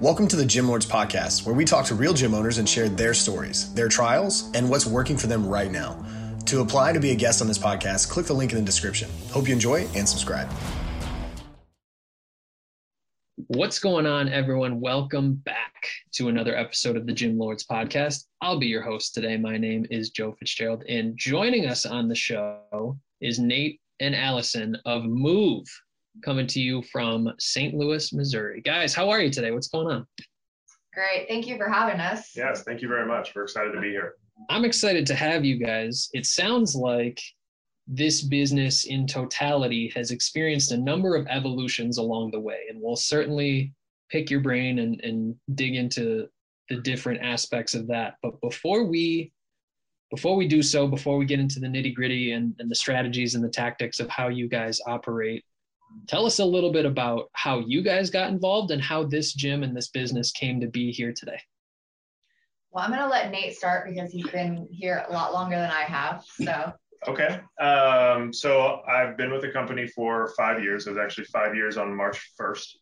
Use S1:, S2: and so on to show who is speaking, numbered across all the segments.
S1: Welcome to the Gym Lords Podcast, where we talk to real gym owners and share their stories, their trials, and what's working for them right now. To apply to be a guest on this podcast, click the link in the description. Hope you enjoy and subscribe.
S2: What's going on, everyone? Welcome back to another episode of the Gym Lords Podcast. I'll be your host today. My name is Joe Fitzgerald, and joining us on the show is Nate and Allison of Move coming to you from St. Louis, Missouri. Guys, how are you today? What's going on?
S3: Great. Thank you for having us.
S4: Yes, thank you very much. We're excited to be here.
S2: I'm excited to have you guys. It sounds like this business in totality has experienced a number of evolutions along the way, and we'll certainly pick your brain and, and dig into the different aspects of that. But before we before we do so, before we get into the nitty gritty and, and the strategies and the tactics of how you guys operate, tell us a little bit about how you guys got involved and how this gym and this business came to be here today.
S3: Well, I'm going to let Nate start because he's been here a lot longer than I have. So,
S4: okay. Um, so I've been with the company for five years. It was actually five years on March 1st.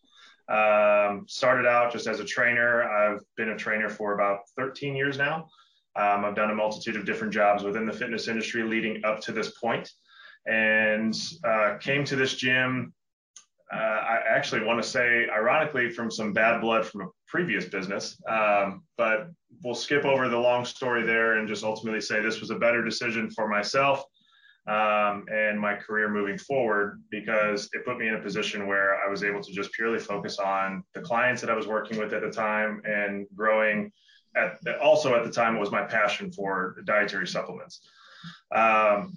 S4: Um, started out just as a trainer. I've been a trainer for about 13 years now. Um, I've done a multitude of different jobs within the fitness industry leading up to this point and uh, came to this gym uh, I actually want to say, ironically, from some bad blood from a previous business. Um, but we'll skip over the long story there and just ultimately say this was a better decision for myself um, and my career moving forward because it put me in a position where I was able to just purely focus on the clients that I was working with at the time and growing. At also at the time, it was my passion for dietary supplements. Um,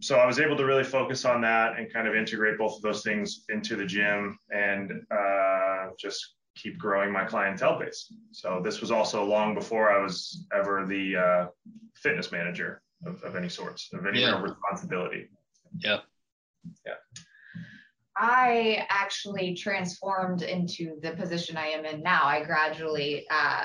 S4: so I was able to really focus on that and kind of integrate both of those things into the gym and uh, just keep growing my clientele base. So this was also long before I was ever the uh, fitness manager of, of, any sorts, of any yeah. responsibility.
S2: Yeah.
S4: Yeah.
S3: I actually transformed into the position I am in now. I gradually, uh,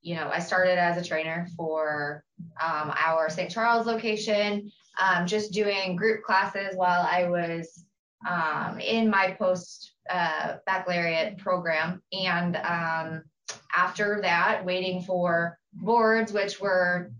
S3: you know, I started as a trainer for um, our St. Charles location um, just doing group classes while I was um, in my post uh, baccalaureate program. And um, after that, waiting for boards, which were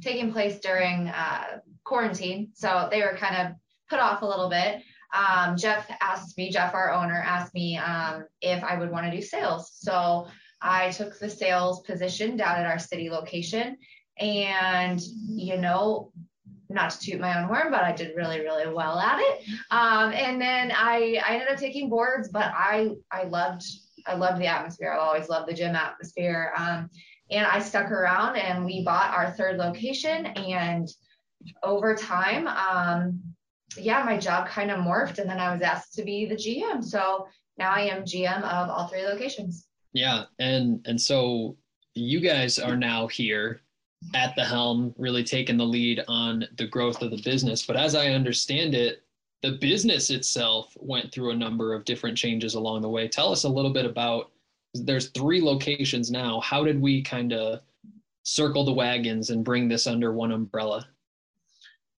S3: taking place during uh, quarantine. So they were kind of put off a little bit. Um, Jeff asked me, Jeff, our owner, asked me um, if I would want to do sales. So I took the sales position down at our city location. And, you know, not to toot my own horn, but I did really, really well at it. Um, and then I, I ended up taking boards, but I, I loved, I loved the atmosphere. I always loved the gym atmosphere. Um, and I stuck around and we bought our third location and over time, um, yeah, my job kind of morphed and then I was asked to be the GM. So now I am GM of all three locations.
S2: Yeah. And, and so you guys are now here at the helm, really taking the lead on the growth of the business. But as I understand it, the business itself went through a number of different changes along the way. Tell us a little bit about there's three locations now. How did we kind of circle the wagons and bring this under one umbrella?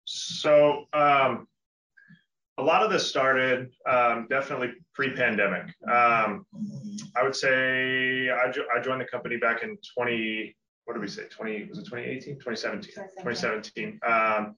S4: So, um, a lot of this started um, definitely pre-pandemic. Um, I would say I, jo- I, joined the company back in 20, what did we say? 20, was it 2018? 2017. 2017. Um,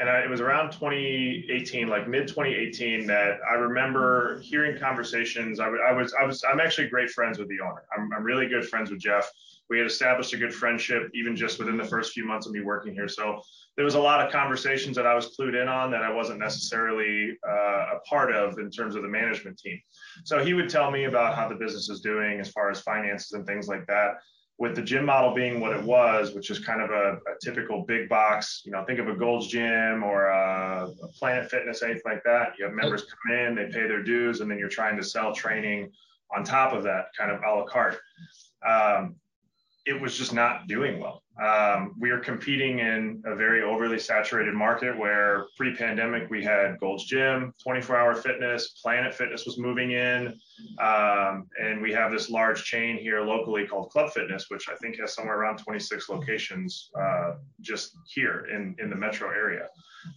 S4: and I, it was around 2018, like mid 2018, that I remember hearing conversations. I was, I was, I'm actually great friends with the owner. I'm, I'm really good friends with Jeff. We had established a good friendship even just within the first few months of me working here. So there was a lot of conversations that I was clued in on that I wasn't necessarily uh, a part of in terms of the management team. So he would tell me about how the business is doing as far as finances and things like that with the gym model being what it was, which is kind of a, a typical big box, you know, think of a Gold's Gym or a, a, Planet Fitness, anything like that. You have members come in, they pay their dues, and then you're trying to sell training on top of that, kind of a la carte. Um, it was just not doing well. Um, we are competing in a very overly saturated market where pre-pandemic we had Gold's Gym, 24-hour fitness, Planet Fitness was moving in, um, and we have this large chain here locally called Club Fitness, which I think has somewhere around 26 locations uh, just here in in the metro area.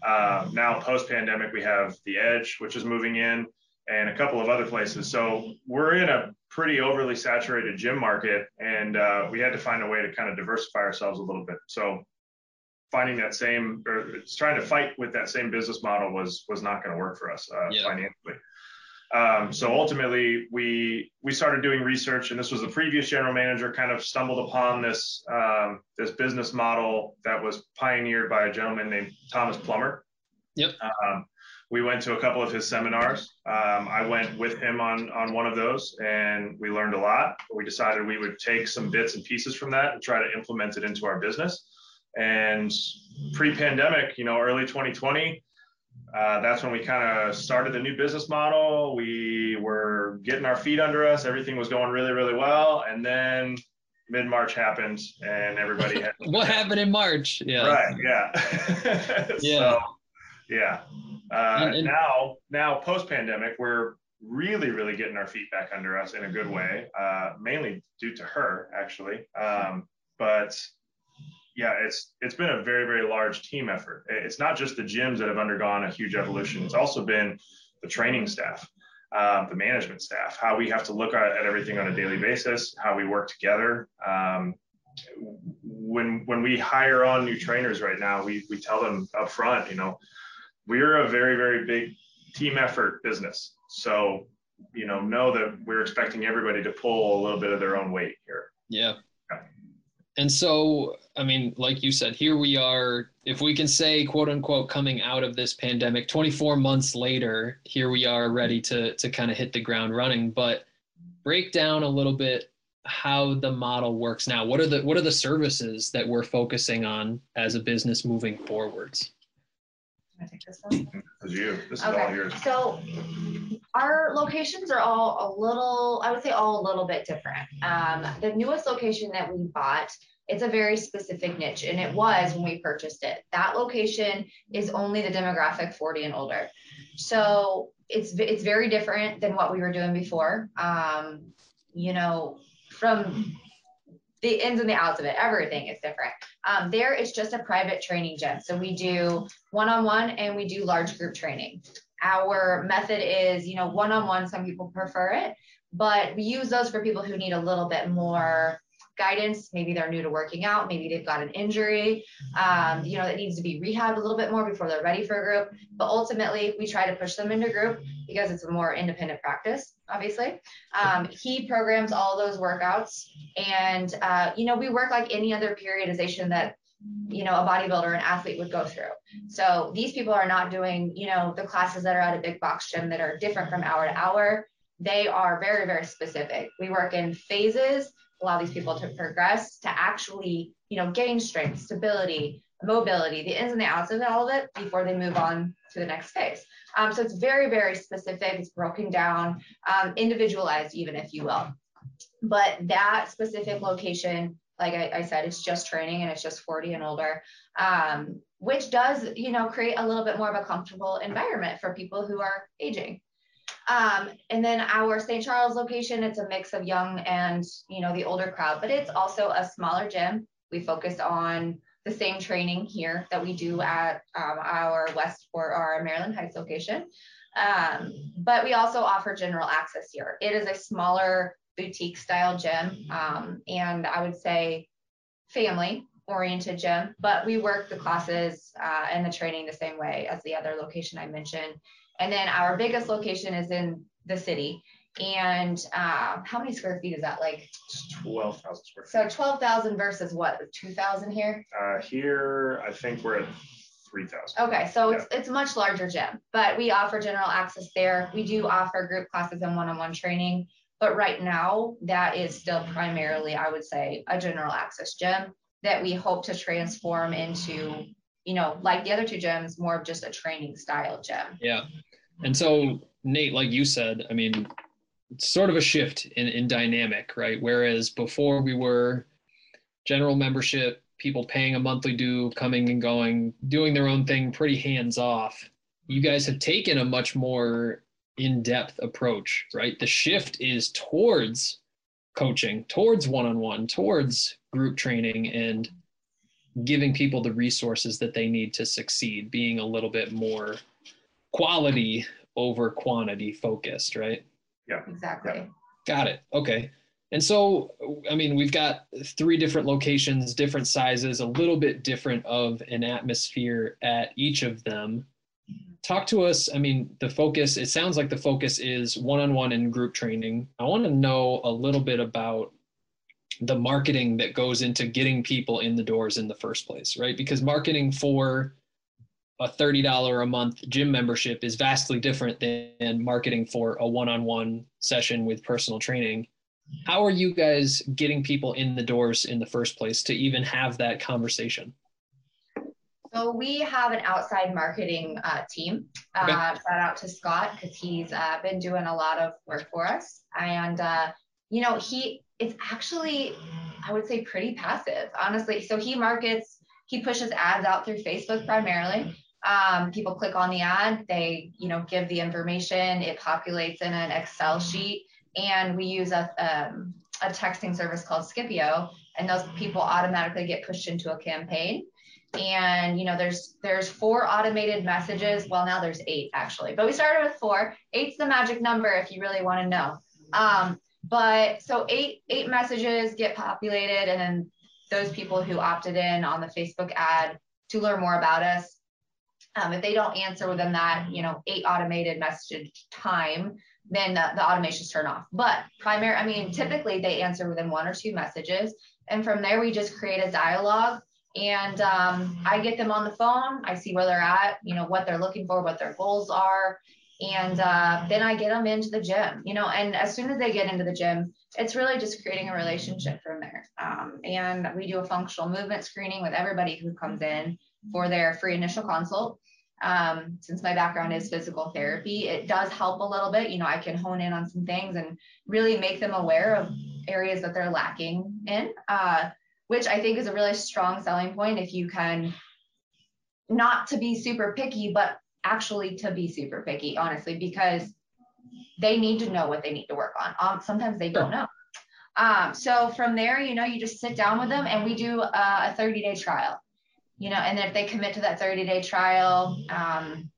S4: Uh, now, post-pandemic, we have the Edge, which is moving in, and a couple of other places. So we're in a pretty overly saturated gym market, and uh, we had to find a way to kind of diversify ourselves a little bit. So finding that same or trying to fight with that same business model was was not going to work for us uh, yeah. financially. Um, so ultimately, we we started doing research, and this was the previous general manager kind of stumbled upon this um, this business model that was pioneered by a gentleman named Thomas Plummer.
S2: Yep.
S4: Um, we went to a couple of his seminars. Um, I went with him on on one of those, and we learned a lot. We decided we would take some bits and pieces from that and try to implement it into our business. And pre-pandemic, you know, early 2020, uh, that's when we kind of started the new business model. We were getting our feet under us. Everything was going really, really well. And then mid March happened, and everybody had.
S2: what happened in March?
S4: Yeah. Right. Yeah. yeah. So, yeah. Uh, and, and, now, now post pandemic, we're really, really getting our feet back under us in a good way, uh, mainly due to her, actually. Um, but yeah, it's it's been a very very large team effort. It's not just the gyms that have undergone a huge evolution. It's also been the training staff, uh, the management staff, how we have to look at, at, everything on a daily basis, how we work together. Um, when when we hire on new trainers right now, we we tell them up front, you know, we're a very very big team effort business. So you know know that we're expecting everybody to pull a little bit of their own weight here.
S2: Yeah. And so i mean like you said here we are. If we can say quote unquote coming out of this pandemic 24 months later here we are ready to to kind of hit the ground running. But break down a little bit how the model works now. What are the what are the services that we're focusing on as a business moving forwards
S3: I take this one?
S4: This is you. This is all yours.
S3: So our locations are all a little, I would say all a little bit different. Um, the newest location that we bought it's a very specific niche and it was when we purchased it that location is only the demographic 40 and older so it's it's very different than what we were doing before um, you know from the ins and the outs of it everything is different um, there it's just a private training gym. So we do one-on-one and we do large group training. Our method is you know one-on-one some people prefer it but we use those for people who need a little bit more guidance. Maybe they're new to working out. Maybe they've got an injury, um, you know, that needs to be rehabbed a little bit more before they're ready for a group. But ultimately, we try to push them into group because it's a more independent practice, obviously. Um, he programs all those workouts. And, uh, you know, we work like any other periodization that you know a bodybuilder an athlete would go through so these people are not doing you know the classes that are at a big box gym that are different from hour to hour they are very very specific we work in phases allow these people to progress to actually, you know, gain strength, stability, mobility, the ins and the outs of all of it before they move on to the next phase. Um, so it's very, very specific. It's broken down, um, individualized, even if you will. But that specific location, like I, I, said, it's just training and it's just 40 and older, um, which does, you know, create a little bit more of a comfortable environment for people who are aging. Um, and then our St. Charles location, it's a mix of young and you know the older crowd, but it's also a smaller gym. We focus on the same training here that we do at um, our West or our Maryland Heights location. Um, but we also offer general access here. It is a smaller boutique style gym, um, and I would say family oriented gym, but we work the classes uh, and the training the same way as the other location I mentioned. And then our biggest location is in the city. And uh, how many square feet is that? Like
S4: 12,000 square
S3: feet. So 12,000 versus what? 2,000 here?
S4: Uh, here, I think we're at 3,000.
S3: Okay, so yeah. it's, it's a much larger gym, but we offer general access there. We do offer group classes and one on one training. But right now, that is still primarily, I would say, a general access gym that we hope to transform into, you know, like the other two gyms, more of just a training style gym.
S2: Yeah. And so, Nate, like you said, I mean, it's sort of a shift in, in dynamic, right? Whereas before we were general membership, people paying a monthly due, coming and going, doing their own thing, pretty hands off. You guys have taken a much more in depth approach, right? The shift is towards coaching, towards one on one, towards group training, and giving people the resources that they need to succeed, being a little bit more quality over quantity focused, right?
S4: Yeah.
S3: Exactly.
S2: Got it. Okay. And so, I mean, we've got three different locations, different sizes, a little bit different of an atmosphere at each of them. Talk to us. I mean, the focus, it sounds like the focus is one on one and group training. I want to know a little bit about the marketing that goes into getting people in the doors in the first place, right? Because marketing for a $30 a month gym membership is vastly different than marketing for a one on one session with personal training. How are you guys getting people in the doors in the first place to even have that conversation?
S3: So we have an outside marketing uh, team.
S2: Okay.
S3: Uh, shout out to Scott because he's uh, been doing a lot of work for us, and uh, you know he it's actually I would say pretty passive, honestly. So he markets, he pushes ads out through Facebook primarily. Um, people click on the ad, they you know give the information, it populates in an Excel sheet, and we use a um, a texting service called Scipio, and those people automatically get pushed into a campaign. And you know there's there's four automated messages. Well now there's eight actually. But we started with four. Eight's the magic number if you really want to know. Um, but so eight eight messages get populated and then those people who opted in on the facebook ad to learn more about us um, if they don't answer within that you know eight automated message time then the, the automations turn off. But primary i mean typically they answer within one or two messages. And from there we just create a dialogue and um, I get them on the phone. I see where they're at, you know, what they're looking for, what their goals are, and uh, then I get them into the gym, you know. And as soon as they get into the gym, it's really just creating a relationship from there. Um, and we do a functional movement screening with everybody who comes in for their free initial consult. Um, since my background is physical therapy, it does help a little bit. You know, I can hone in on some things and really make them aware of areas that they're lacking in. Uh, which I think is a really strong selling point if you can not to be super picky, but actually to be super picky, honestly, because they need to know what they need to work on. Um, sometimes they don't know. Um, so from there, you know, you just sit down with them and we do a, a 30 day trial, you know, and then if they commit to that 30 day trial, um,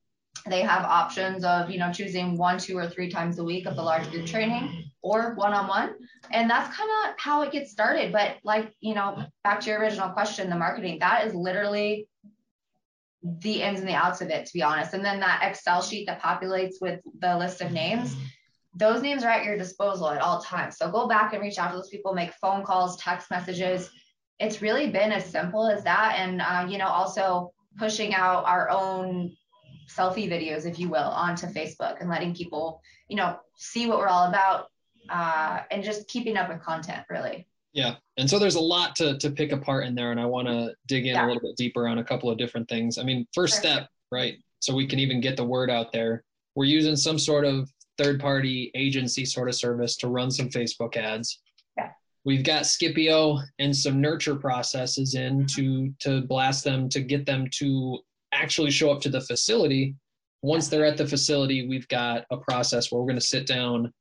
S3: they have options of, you know, choosing one, two, or three times a week of the large group training or one-on-one and that's kind of how it gets started but like you know back to your original question the marketing that is literally the ins and the outs of it to be honest. And then that excel sheet that populates with the list of names those names are at your disposal at all times. So go back and reach out to those people make phone calls text messages. It's really been as simple as that. And uh, you know also pushing out our own selfie videos if you will onto facebook and letting people you know see what we're all about uh, and just keeping up with content really.
S2: Yeah. And so there's a lot to, to pick apart in there. And I want to dig in yeah. a little bit deeper on a couple of different things. I mean, first step, right? So we can even get the word out there. We're using some sort of third party agency sort of service to run some Facebook ads.
S3: Yeah.
S2: We've got Scipio and some nurture processes in to, to blast them, to get them to actually show up to the facility. Once they're at the facility, we've got a process where we're going to sit down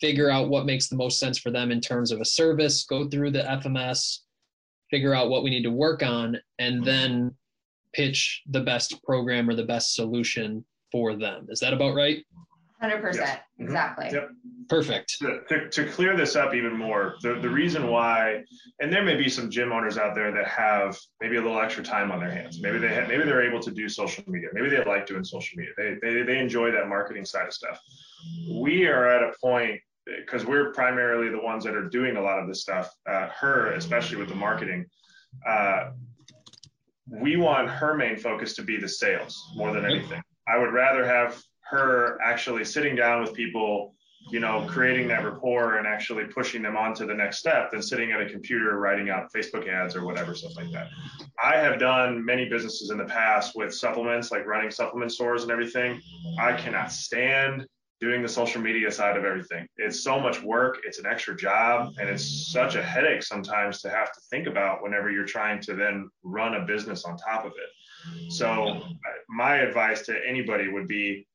S2: figure out what makes the most sense for them in terms of a service, go through the FMS, figure out what we need to work on, and then pitch the best program or the best solution for them. Is that about right?
S3: 100%. Yes. Mm-hmm. Exactly.
S4: Yep.
S2: Perfect.
S4: To, to, to, clear this up even more, the, the reason why, and there may be some gym owners out there that have maybe a little extra time on their hands. Maybe they have, maybe they're able to do social media. Maybe they like doing social media. They, they, they enjoy that marketing side of stuff. We are at a point because we're primarily the ones that are doing a lot of this stuff. Uh, her, especially with the marketing, uh, we want her main focus to be the sales more than anything. I would rather have her actually sitting down with people, you know, creating that rapport and actually pushing them on to the next step than sitting at a computer writing out Facebook ads or whatever, stuff like that. I have done many businesses in the past with supplements, like running supplement stores and everything. I cannot stand doing the social media side of everything. It's so much work, it's an extra job, and it's such a headache sometimes to have to think about whenever you're trying to then run a business on top of it. So, my advice to anybody would be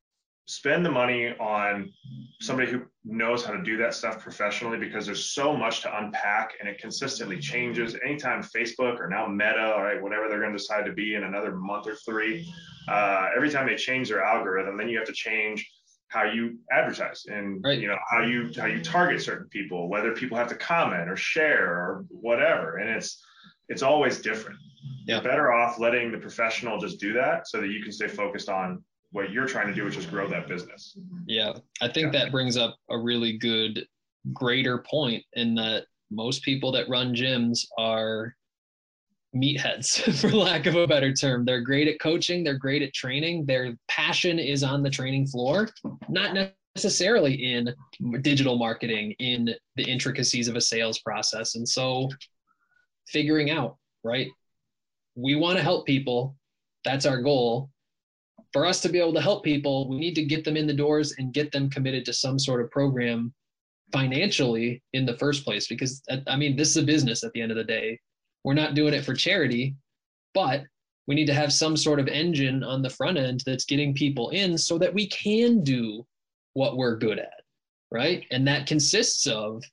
S4: spend the money on somebody who knows how to do that stuff professionally because there's so much to unpack and it consistently changes anytime facebook or now meta right whatever they're going to decide to be in another month or three uh, every time they change their algorithm then you have to change how you advertise and right. you know how you how you target certain people whether people have to comment or share or whatever and it's it's always different yeah. you're better off letting the professional just do that so that you can stay focused on what you're trying to do, which is grow that business.
S2: Yeah, I think yeah. that brings up a really good, greater point in that most people that run gyms are meatheads, for lack of a better term. They're great at coaching, they're great at training. Their passion is on the training floor, not necessarily in digital marketing, in the intricacies of a sales process. And so, figuring out, right? We want to help people. That's our goal for us to be able to help people, we need to get them in the doors and get them committed to some sort of program financially in the first place. Because, I mean, this is a business at the end of the day. We're not doing it for charity, but we need to have some sort of engine on the front end that's getting people in so that we can do what we're good at. Right. And that consists of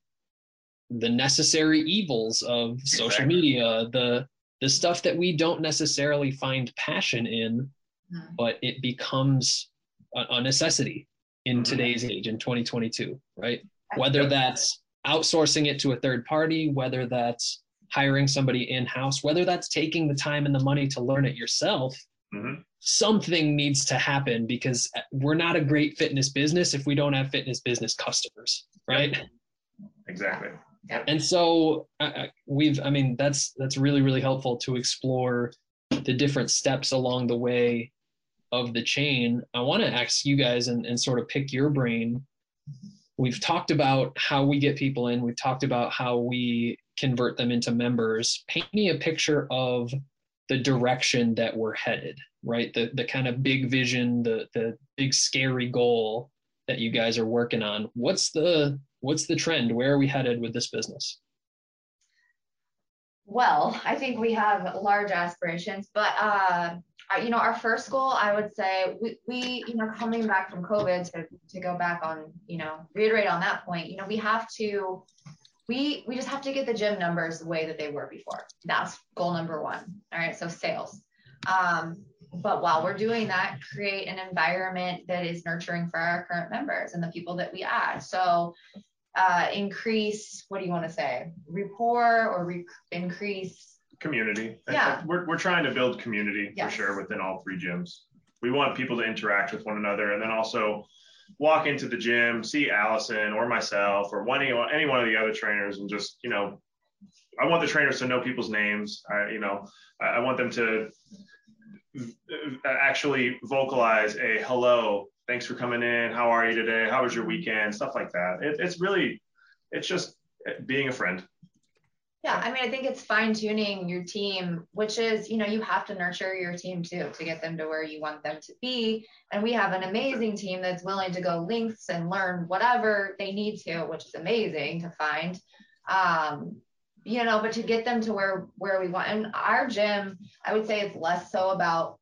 S2: the necessary evils of social media, the the stuff that we don't necessarily find passion in mm-hmm. but it becomes a, a necessity in mm-hmm. today's age in 2022 right whether that's outsourcing it to a third party whether that's hiring somebody in-house whether that's taking the time and the money to learn it yourself mm-hmm. something needs to happen because we're not a great fitness business if we don't have fitness business customers right?
S4: Exactly.
S2: And so uh, we've i mean that's that's really really helpful to explore the different steps along the way of the chain, I want to ask you guys and, and sort of pick your brain. We've talked about how we get people in, we've talked about how we convert them into members. Paint me a picture of the direction that we're headed, right? The the kind of big vision, the the big scary goal that you guys are working on. What's the what's the trend? Where are we headed with this business?
S3: Well, I think we have large aspirations, but uh, you know, our first goal, I would say, we, we, you know, coming back from COVID to, to go back on, you know, reiterate on that point, you know, we have to, we, we just have to get the gym numbers the way that they were before. That's goal number one. All right. So sales. Um, but while we're doing that, create an environment that is nurturing for our current members and the people that we add. So uh, increase, what do you want to say? Rapport or re- increase
S4: community. Yeah. We're, we're trying to build community yes. for sure within all three gyms. We want people to interact with one another and then also walk into the gym, see Allison or myself or one, any one of the other trainers and just, you know, I want the trainers to know people's names. I, you know, I want them to actually vocalize a hello, thanks for coming in. How are you today? How was your weekend? Stuff like that. It, it's really, it's just being a friend.
S3: Yeah, I mean, I think it's fine tuning your team, which is, you know, you have to nurture your team too to get them to where you want them to be. And we have an amazing team that's willing to go lengths and learn whatever they need to, which is amazing to find. Um, you know, but to get them to where where we want. And our gym, I would say it's less so about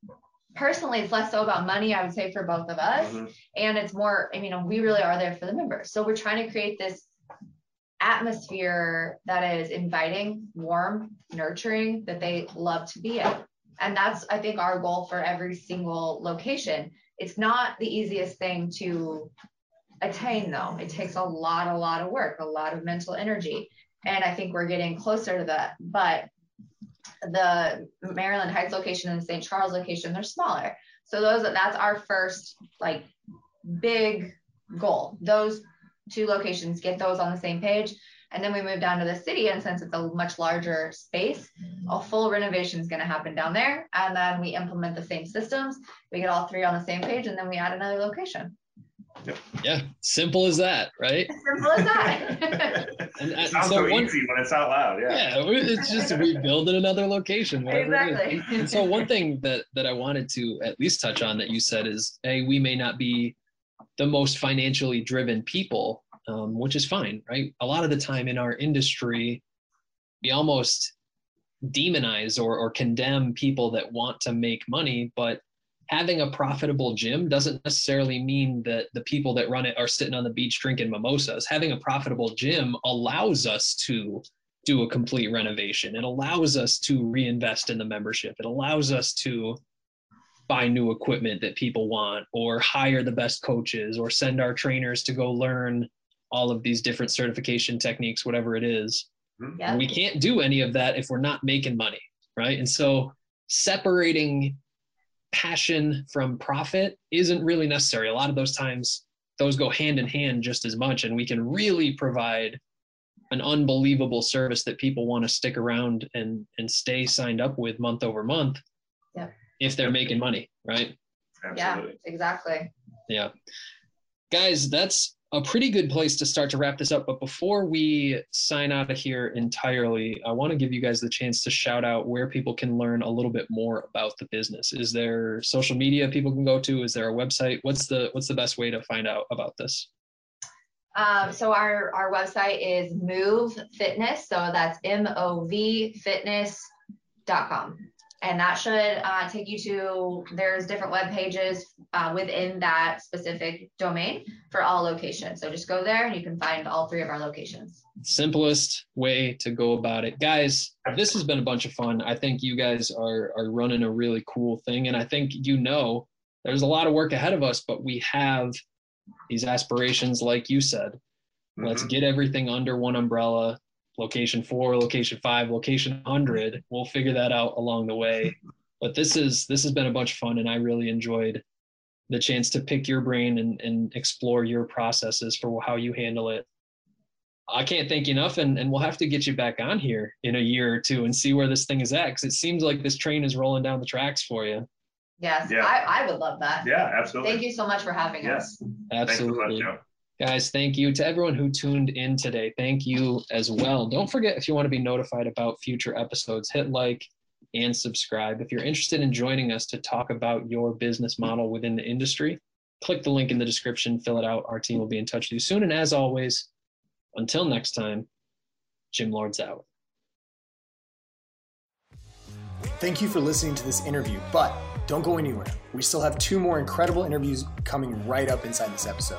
S3: personally it's less so about money i would say for both of us mm-hmm. and it's more i mean we really are there for the members so we're trying to create this atmosphere that is inviting, warm, nurturing, that they love to be in. And that's, I think, our goal for every single location. It's not the easiest thing to attain, though. It takes a lot, a lot of work, a lot of mental energy. And I think we're getting closer to that. But the Maryland Heights location and the St. Charles location, they're smaller. So those that's our first like big goal. Those two locations, get those on the same page. And then we move down to the city. And since it's a much larger space, mm-hmm. a full renovation is going to happen down there. And then we implement the same systems. We get all three on the same page, and then we add another location.
S2: Yep. Yeah, simple as that, right?
S3: Simple as that.
S4: and, and Sounds so, so one, easy when it's out loud. Yeah.
S2: Yeah, it's just rebuilding another location. Exactly. And so one thing that that I wanted to at least touch on that you said is, hey, we may not be the most financially driven people, um, which is fine, right? A lot of the time in our industry, we almost demonize or, or condemn people that want to make money, but having a profitable gym doesn't necessarily mean that the people that run it are sitting on the beach drinking mimosas. Having a profitable gym allows us to do a complete renovation. It allows us to reinvest in the membership. It allows us to buy new equipment that people want or hire the best coaches or send our trainers to go learn all of these different certification techniques whatever it is.
S3: Mm-hmm. Yeah.
S2: We can't do any of that if we're not making money, right? And so separating passion from profit isn't really necessary. A lot of those times those go hand in hand just as much and we can really provide an unbelievable service that people want to stick around and and stay signed up with month over month
S3: yeah.
S2: If they're making money right
S4: Absolutely.
S3: yeah exactly
S2: yeah guys that's a pretty good place to start to wrap this up but before we sign out of here entirely i want to give you guys the chance to shout out where people can learn a little bit more about the business is there social media people can go to is there a website what's the what's the best way to find out about this
S3: um, so our, our website is Move Fitness. So that's M-O-V fitness.com. And that should uh, take you to, there's different web pages uh, within that specific domain for all locations. So just go there and you can find all three of our locations.
S2: Simplest way to go about it. Guys, this has been a bunch of fun. I think you guys are, are running a really cool thing. And I think you know there's a lot of work ahead of us, but we have these aspirations, like you said. Mm-hmm. Let's get everything under one umbrella. Location four, location five, location hundred. We'll figure that out along the way. But this is this has been a bunch of fun, and I really enjoyed the chance to pick your brain and, and explore your processes for how you handle it. I can't thank you enough, and, and we'll have to get you back on here in a year or two and see where this thing is at. Because it seems like this train is rolling down the tracks for you.
S3: Yes, yeah. I, I would love that.
S4: Yeah, absolutely.
S3: Thank you so much for having
S4: yeah.
S3: us.
S2: Absolutely. Guys, thank you to everyone who tuned in today. Thank you as well. Don't forget if you want to be notified about future episodes, hit like and subscribe. If you're interested in joining us to talk about your business model within the industry, click the link in the description, fill it out. Our team will be in touch with you soon. And as always, until next time, Gym Lords out.
S1: Thank you for listening to this interview, but don't go anywhere. We still have two more incredible interviews coming right up inside this episode.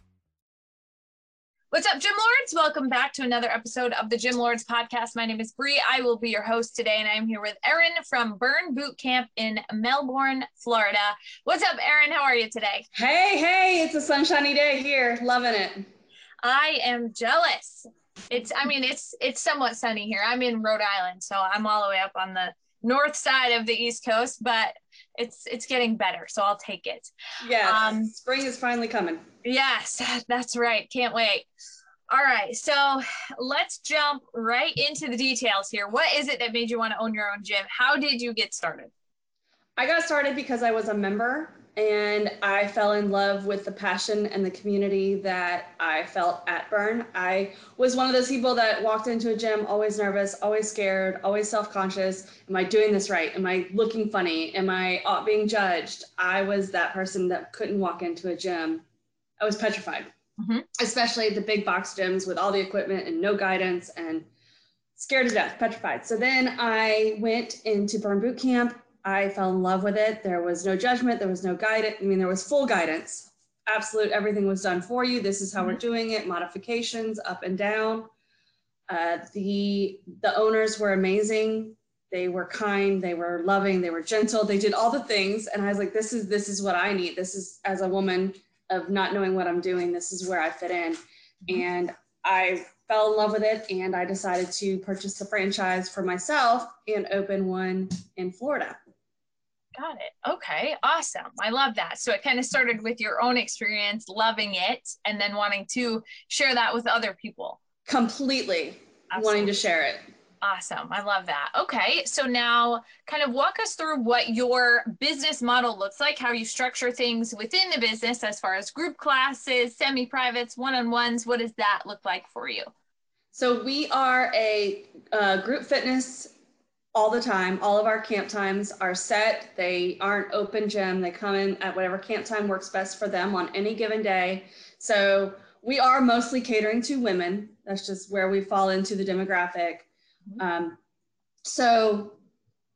S5: What's up, Gym Lords? Welcome back to another episode of the Gym Lords podcast. My name is Bree. I will be your host today, and I'm here with Erin from Burn Boot Camp in Melbourne, Florida. What's up, Erin? How are you today?
S6: Hey, hey, it's a sunshiny day here. Loving it.
S5: I am jealous. It's, I mean, it's it's somewhat sunny here. I'm in Rhode Island, so I'm all the way up on the north side of the East Coast, but it's it's getting better, so I'll take it.
S6: Yeah, um, spring is finally coming.
S5: Yes, that's right. Can't wait. All right, so let's jump right into the details here. What is it that made you want to own your own gym? How did you get started?
S6: I got started because I was a member and I fell in love with the passion and the community that I felt at Burn. I was one of those people that walked into a gym always nervous, always scared, always self conscious. Am I doing this right? Am I looking funny? Am I being judged? I was that person that couldn't walk into a gym. I was petrified, mm-hmm. especially the big box gyms with all the equipment and no guidance and scared to death, petrified. So then I went into Burn Boot Camp I fell in love with it. There was no judgment, there was no guidance. I mean, there was full guidance. Absolute, everything was done for you. This is how mm-hmm. we're doing it. Modifications up and down. Uh, the the owners were amazing. They were kind. They were loving. They were gentle. They did all the things, and I was like, "This is this is what I need. This is as a woman of not knowing what I'm doing. This is where I fit in." Mm-hmm. And I fell in love with it, and I decided to purchase the franchise for myself and open one in Florida.
S5: Got it. Okay. Awesome. I love that. So it kind of started with your own experience, loving it, and then wanting to share that with other people.
S6: Completely wanting to share it.
S5: Awesome. I love that. Okay. So now kind of walk us through what your business model looks like, how you structure things within the business as far as group classes, semi privates, one on ones. What does that look like for you?
S6: So we are a uh, group fitness all the time. All of our camp times are set. They aren't open gym. They come in at whatever camp time works best for them on any given day. So we are mostly catering to women. That's just where we fall into the demographic. Mm-hmm. Um, so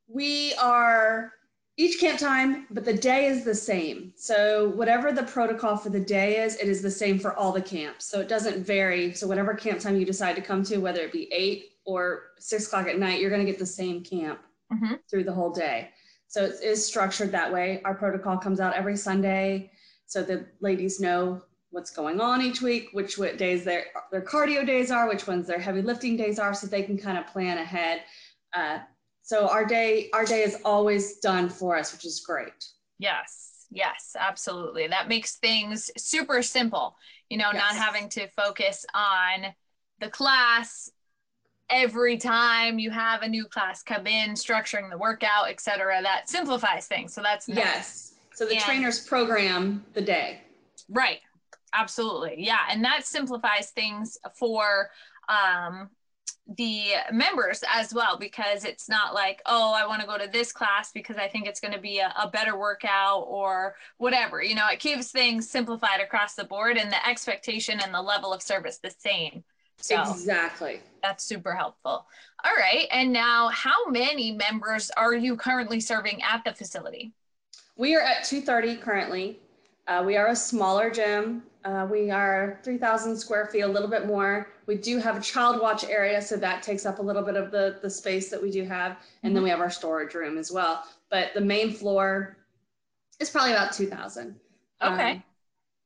S6: we are each camp time, but the day is the same. So whatever the protocol for the day is, it is the same for all the camps. So it doesn't vary. So whatever camp time you decide to come to, whether it be eight or six o'clock at night, you're going to get the same camp mm-hmm. through the whole day. So it is structured that way. Our protocol comes out every Sunday, so the ladies know what's going on each week, which what days their their cardio days are, which ones their heavy lifting days are, so they can kind of plan ahead. Uh, so our day our day is always done for us, which is great.
S5: Yes, yes, absolutely. That makes things super simple. You know, yes. not having to focus on the class every time you have a new class come in, structuring the workout, etc. That simplifies things. So that's
S6: nice. yes. So the and, trainers program the day.
S5: Right absolutely yeah and that simplifies things for um, the members as well because it's not like oh i want to go to this class because i think it's going to be a, a, better workout or whatever you know it keeps things simplified across the board and the expectation and the level of service the same.
S6: So exactly.
S5: that's super helpful. All right and now how many members are you currently serving at the facility?
S6: We are at 230 currently. Uh, we are a smaller gym. Uh, we are 3,000 square feet, a little bit more. We do have a child watch area, so that takes up a little bit of the, the space that we do have. And mm-hmm. then we have our storage room as well. But the main floor is probably about 2,000.
S5: Okay.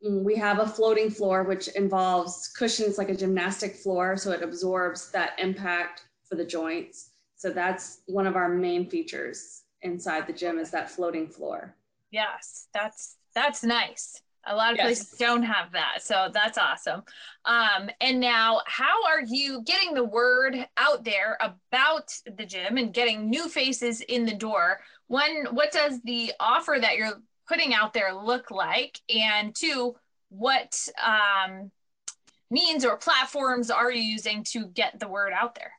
S6: Um, we have a floating floor, which involves cushions like a gymnastic floor, so it absorbs that impact for the joints. So that's one of our main features inside the gym is that floating floor.
S5: Yes, that's that's nice. A lot of yes. places don't have that. So that's awesome. Um, and now, how are you getting the word out there about the gym and getting new faces in the door? One, what does the offer that you're putting out there look like? And two, what um, means or platforms are you using to get the word out there?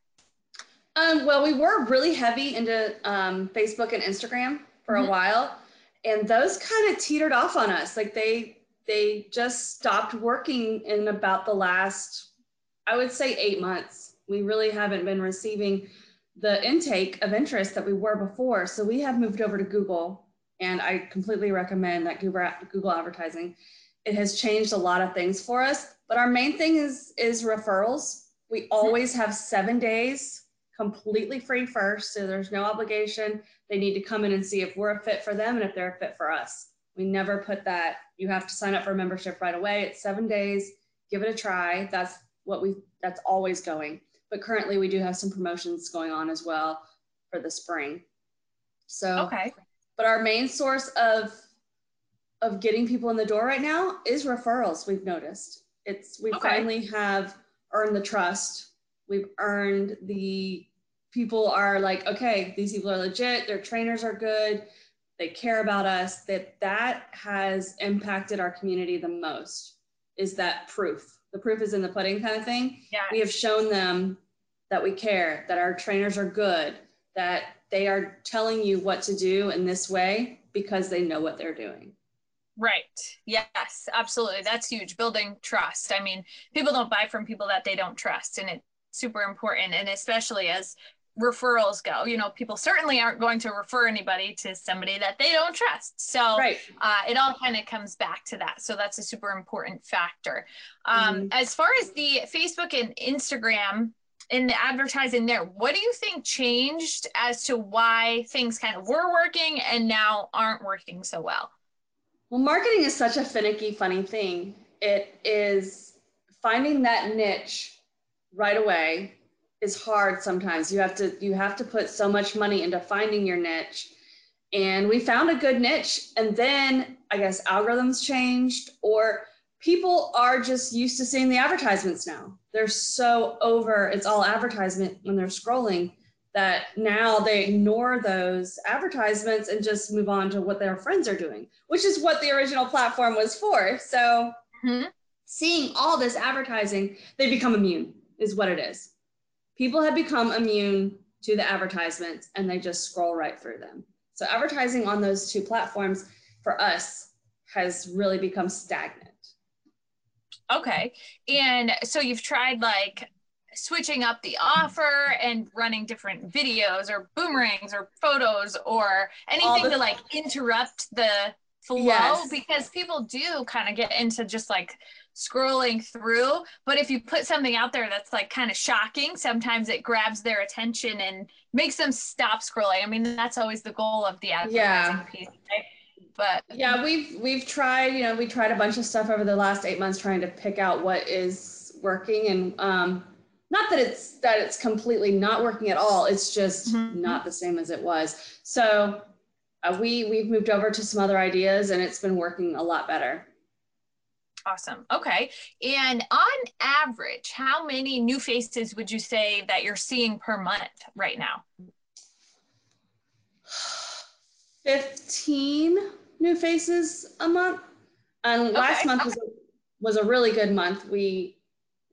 S6: Um, well, we were really heavy into um, Facebook and Instagram for mm-hmm. a while and those kind of teetered off on us. Like they they just stopped working in about the last i would say eight months. We really haven't been receiving the intake of interest that we were before. So we have moved over to google and i completely recommend that google, google advertising. It has changed a lot of things for us but our main thing is is referrals. We always have seven days completely free first so there's no obligation they need to come in and see if we're a fit for them and if they're a fit for us. We never put that, you have to sign up for membership right away. It's seven days, give it a try. That's what we, that's always going. But currently we do have some promotions going on as well for the spring. So,
S5: okay.
S6: But our main source of, of getting people in the door right now is referrals. We've noticed it's, we okay. finally have earned the trust. We've earned the people are like, okay, these people are legit, their trainers are good, they care about us, that that has impacted our community the most is that proof. The proof is in the pudding kind of thing.
S5: Yeah.
S6: We have shown them that we care, that our trainers are good, that they are telling you what to do in this way because they know what they're doing.
S5: Right. Yes, absolutely. That's huge. Building trust. I mean, people don't buy from people that they don't trust, and it's super important. And especially as referrals go. You know people certainly aren't going to refer anybody to somebody that they don't trust. So
S6: right.
S5: uh, it all kind of comes back to that. So that's a super important factor. Um, mm-hmm. as far as the facebook and instagram in the advertising there what do you think changed as to why things kind of were working and now aren't working so well?
S6: Well marketing is such a finicky funny thing. It is finding that niche right away is hard sometimes. You have to you have to put so much money into finding your niche. And we found a good niche and then I guess algorithms changed or people are just used to seeing the advertisements now. They're so over, it's all advertisement when they're scrolling that now they ignore those advertisements and just move on to what their friends are doing, which is what the original platform was for. So mm-hmm. seeing all this advertising, they become immune, is what it is. People have become immune to the advertisements and they just scroll right through them. So advertising on those two platforms for us has really become stagnant.
S5: Okay. And so you've tried like switching up the offer and running different videos or boomerangs or photos or anything the- to like interrupt the flow yes. because people do kind of get into just like scrolling through but if you put something out there that's like kind of shocking sometimes it grabs their attention and makes them stop scrolling i mean that's always the goal of the advertising yeah. piece right? but
S6: yeah we've we've tried you know we tried a bunch of stuff over the last eight months trying to pick out what is working and um not that it's that it's completely not working at all it's just mm-hmm. not the same as it was so uh, we we've moved over to some other ideas and it's been working a lot better
S5: awesome okay and on average how many new faces would you say that you're seeing per month right now
S6: 15 new faces a month and last okay. month was a, was a really good month we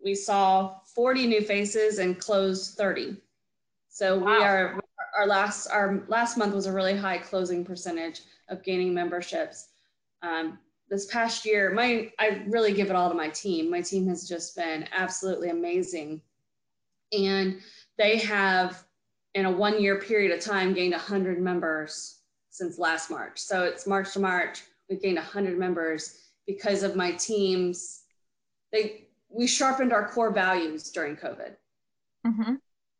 S6: we saw 40 new faces and closed 30. So wow. we are our last our last month was a really high closing percentage of gaining memberships. Um, this past year, my I really give it all to my team. My team has just been absolutely amazing, and they have in a one year period of time gained 100 members since last March. So it's March to March, we've gained 100 members because of my team's. They we sharpened our core values during COVID. Mm-hmm.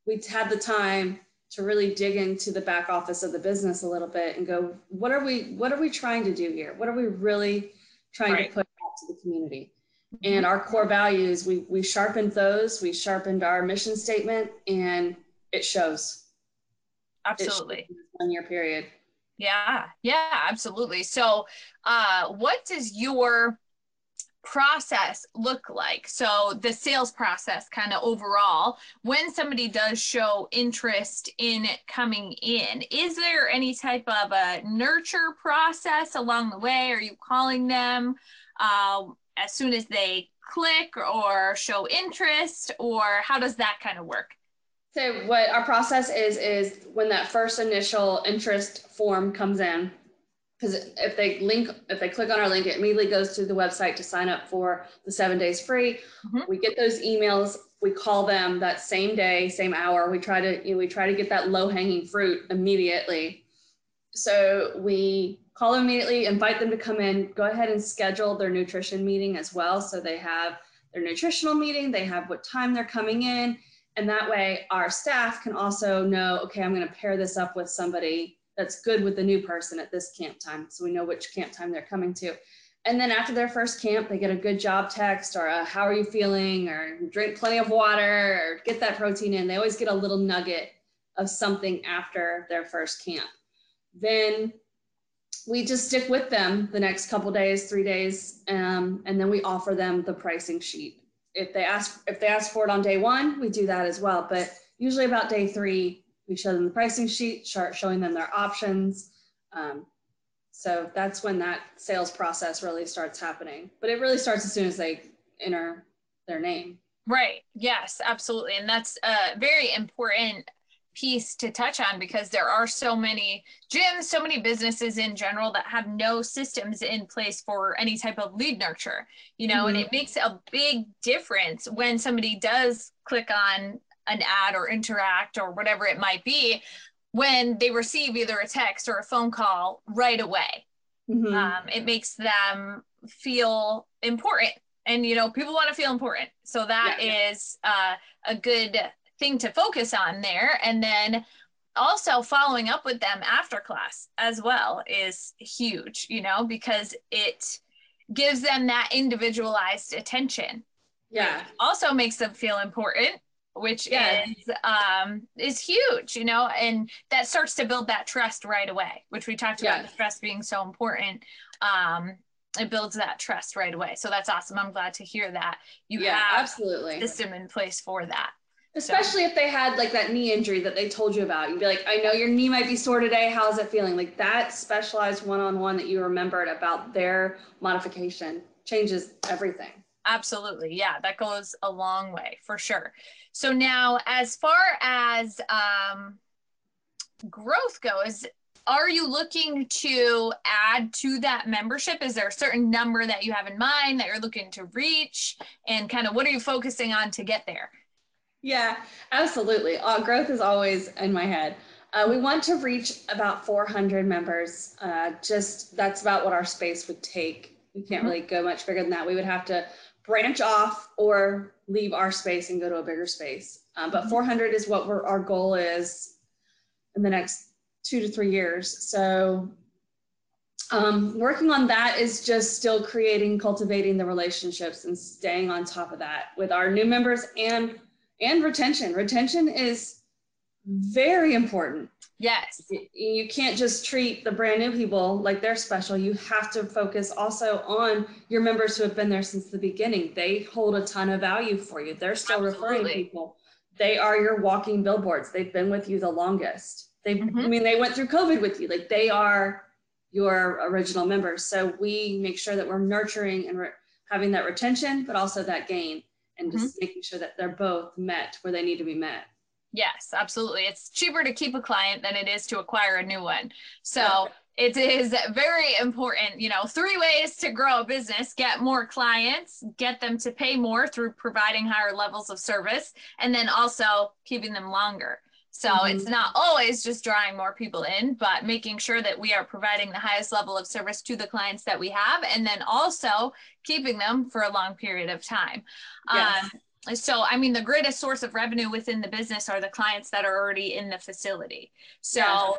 S6: We had the time to really dig into the back office of the business a little bit and go, what are we, what are we trying to do here? What are we really trying right. to put out to the community? Mm-hmm. And our core values, we we sharpened those. We sharpened our mission statement, and it shows.
S5: Absolutely.
S6: It shows one year period.
S5: Yeah, yeah, absolutely. So, uh, what does your process look like? So, the sales process, kind of overall, when somebody does show interest in coming in, is there any type of a nurture process along the way? Are you calling them uh, as soon as they click or show interest, or how does that kind of work?
S6: So, what our process is, is when that first initial interest form comes in, because if they link if they click on our link it immediately goes to the website to sign up for the seven days free. Mm-hmm. we get those emails we call them that same day same hour. We try to you know we try to get that low hanging fruit immediately. So we call them immediately invite them to come in go ahead and schedule their nutrition meeting as well. So they have their nutritional meeting they have what time they're coming in. And that way our staff can also know okay i'm going to pair this up with somebody that's good with the new person at this camp time. So we know which camp time they're coming to. And then after their first camp, they get a good job text or a, how are you feeling or drink plenty of water or get that protein in. They always get a little nugget of something after their first camp. Then we just stick with them the next couple days, three days, um, and then we offer them the pricing sheet. If they ask if they ask for it on day one, we do that as well. But usually about day three, we show them the pricing sheet, start showing them their options. Um, so that's when that sales process really starts happening. But it really starts as soon as they enter their name.
S5: Right. Yes, absolutely. And that's a very important piece to touch on because there are so many gyms, so many businesses in general that have no systems in place for any type of lead nurture, you know, mm-hmm. and it makes a big difference when somebody does click on an ad or interact or whatever it might be when they receive either a text or a phone call right away. Mm-hmm. Um, it makes them feel important. And, you know, people want to feel important. So that yeah, is uh, a good thing to focus on there. And then also following up with them after class as well is huge, you know, because it gives them that individualized attention.
S6: Yeah.
S5: also makes them feel important which yeah. is um is huge you know and that starts to build that trust right away which we talked about yeah. the trust being so important um it builds that trust right away. So that's awesome. I'm glad to hear that you
S6: yeah,
S5: have
S6: absolutely
S5: system in place for that.
S6: Especially so. if they had like that knee injury that they told you about. You'd be like, I know your knee might be sore today. How's it feeling? Like that specialized one-on-one that you remembered about their modification changes everything.
S5: Absolutely. Yeah, that goes a long way for sure. So now as far as um growth goes, are you looking to add to that membership? Is there a certain number that you have in mind that you're looking to reach? And kind of what are you focusing on to get there?
S6: Yeah, absolutely. Uh, growth is always in my head. Uh, we want to reach about 400 members. Uh, just that's about what our space would take. We can't mm-hmm. really go much bigger than that. We would have to branch off or leave our space and go to a bigger space. Um, but mm-hmm. 400 is what our goal is in the next two to three years. So um, working on that is just still creating, cultivating the relationships and staying on top of that with our new members and and retention. Retention is very important.
S5: Yes.
S6: You can't just treat the brand new people like they're special. You have to focus also on your members who have been there since the beginning. They hold a ton of value for you. They're still Absolutely. referring people. They are your walking billboards. They've been with you the longest. They, mm-hmm. I mean, they went through COVID with you. Like they are your original members. So we make sure that we're nurturing and re- having that retention, but also that gain, and just mm-hmm. making sure that they're both met where they need to be met.
S5: Yes, absolutely. It's cheaper to keep a client than it is to acquire a new one. So it is very important, you know, three ways to grow a business get more clients, get them to pay more through providing higher levels of service, and then also keeping them longer. So mm-hmm. it's not always just drawing more people in, but making sure that we are providing the highest level of service to the clients that we have, and then also keeping them for a long period of time. Yes. Um, so, I mean, the greatest source of revenue within the business are the clients that are already in the facility. So, yes.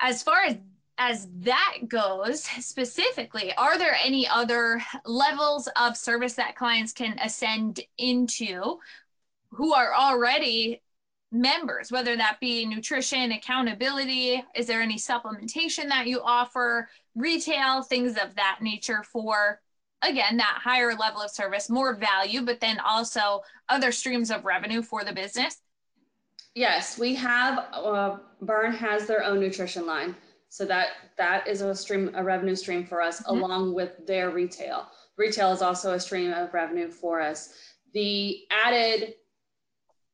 S5: as far as as that goes specifically are there any other levels of service that clients can ascend into who are already members, whether that be nutrition, accountability, is there any supplementation that you offer, retail, things of that nature for again that higher level of service, more value, but then also other streams of revenue for the business?
S6: Yes, we have uh, Burn has their own nutrition line. So that that is a stream a revenue stream for us mm-hmm. along with their retail. Retail is also a stream of revenue for us. The added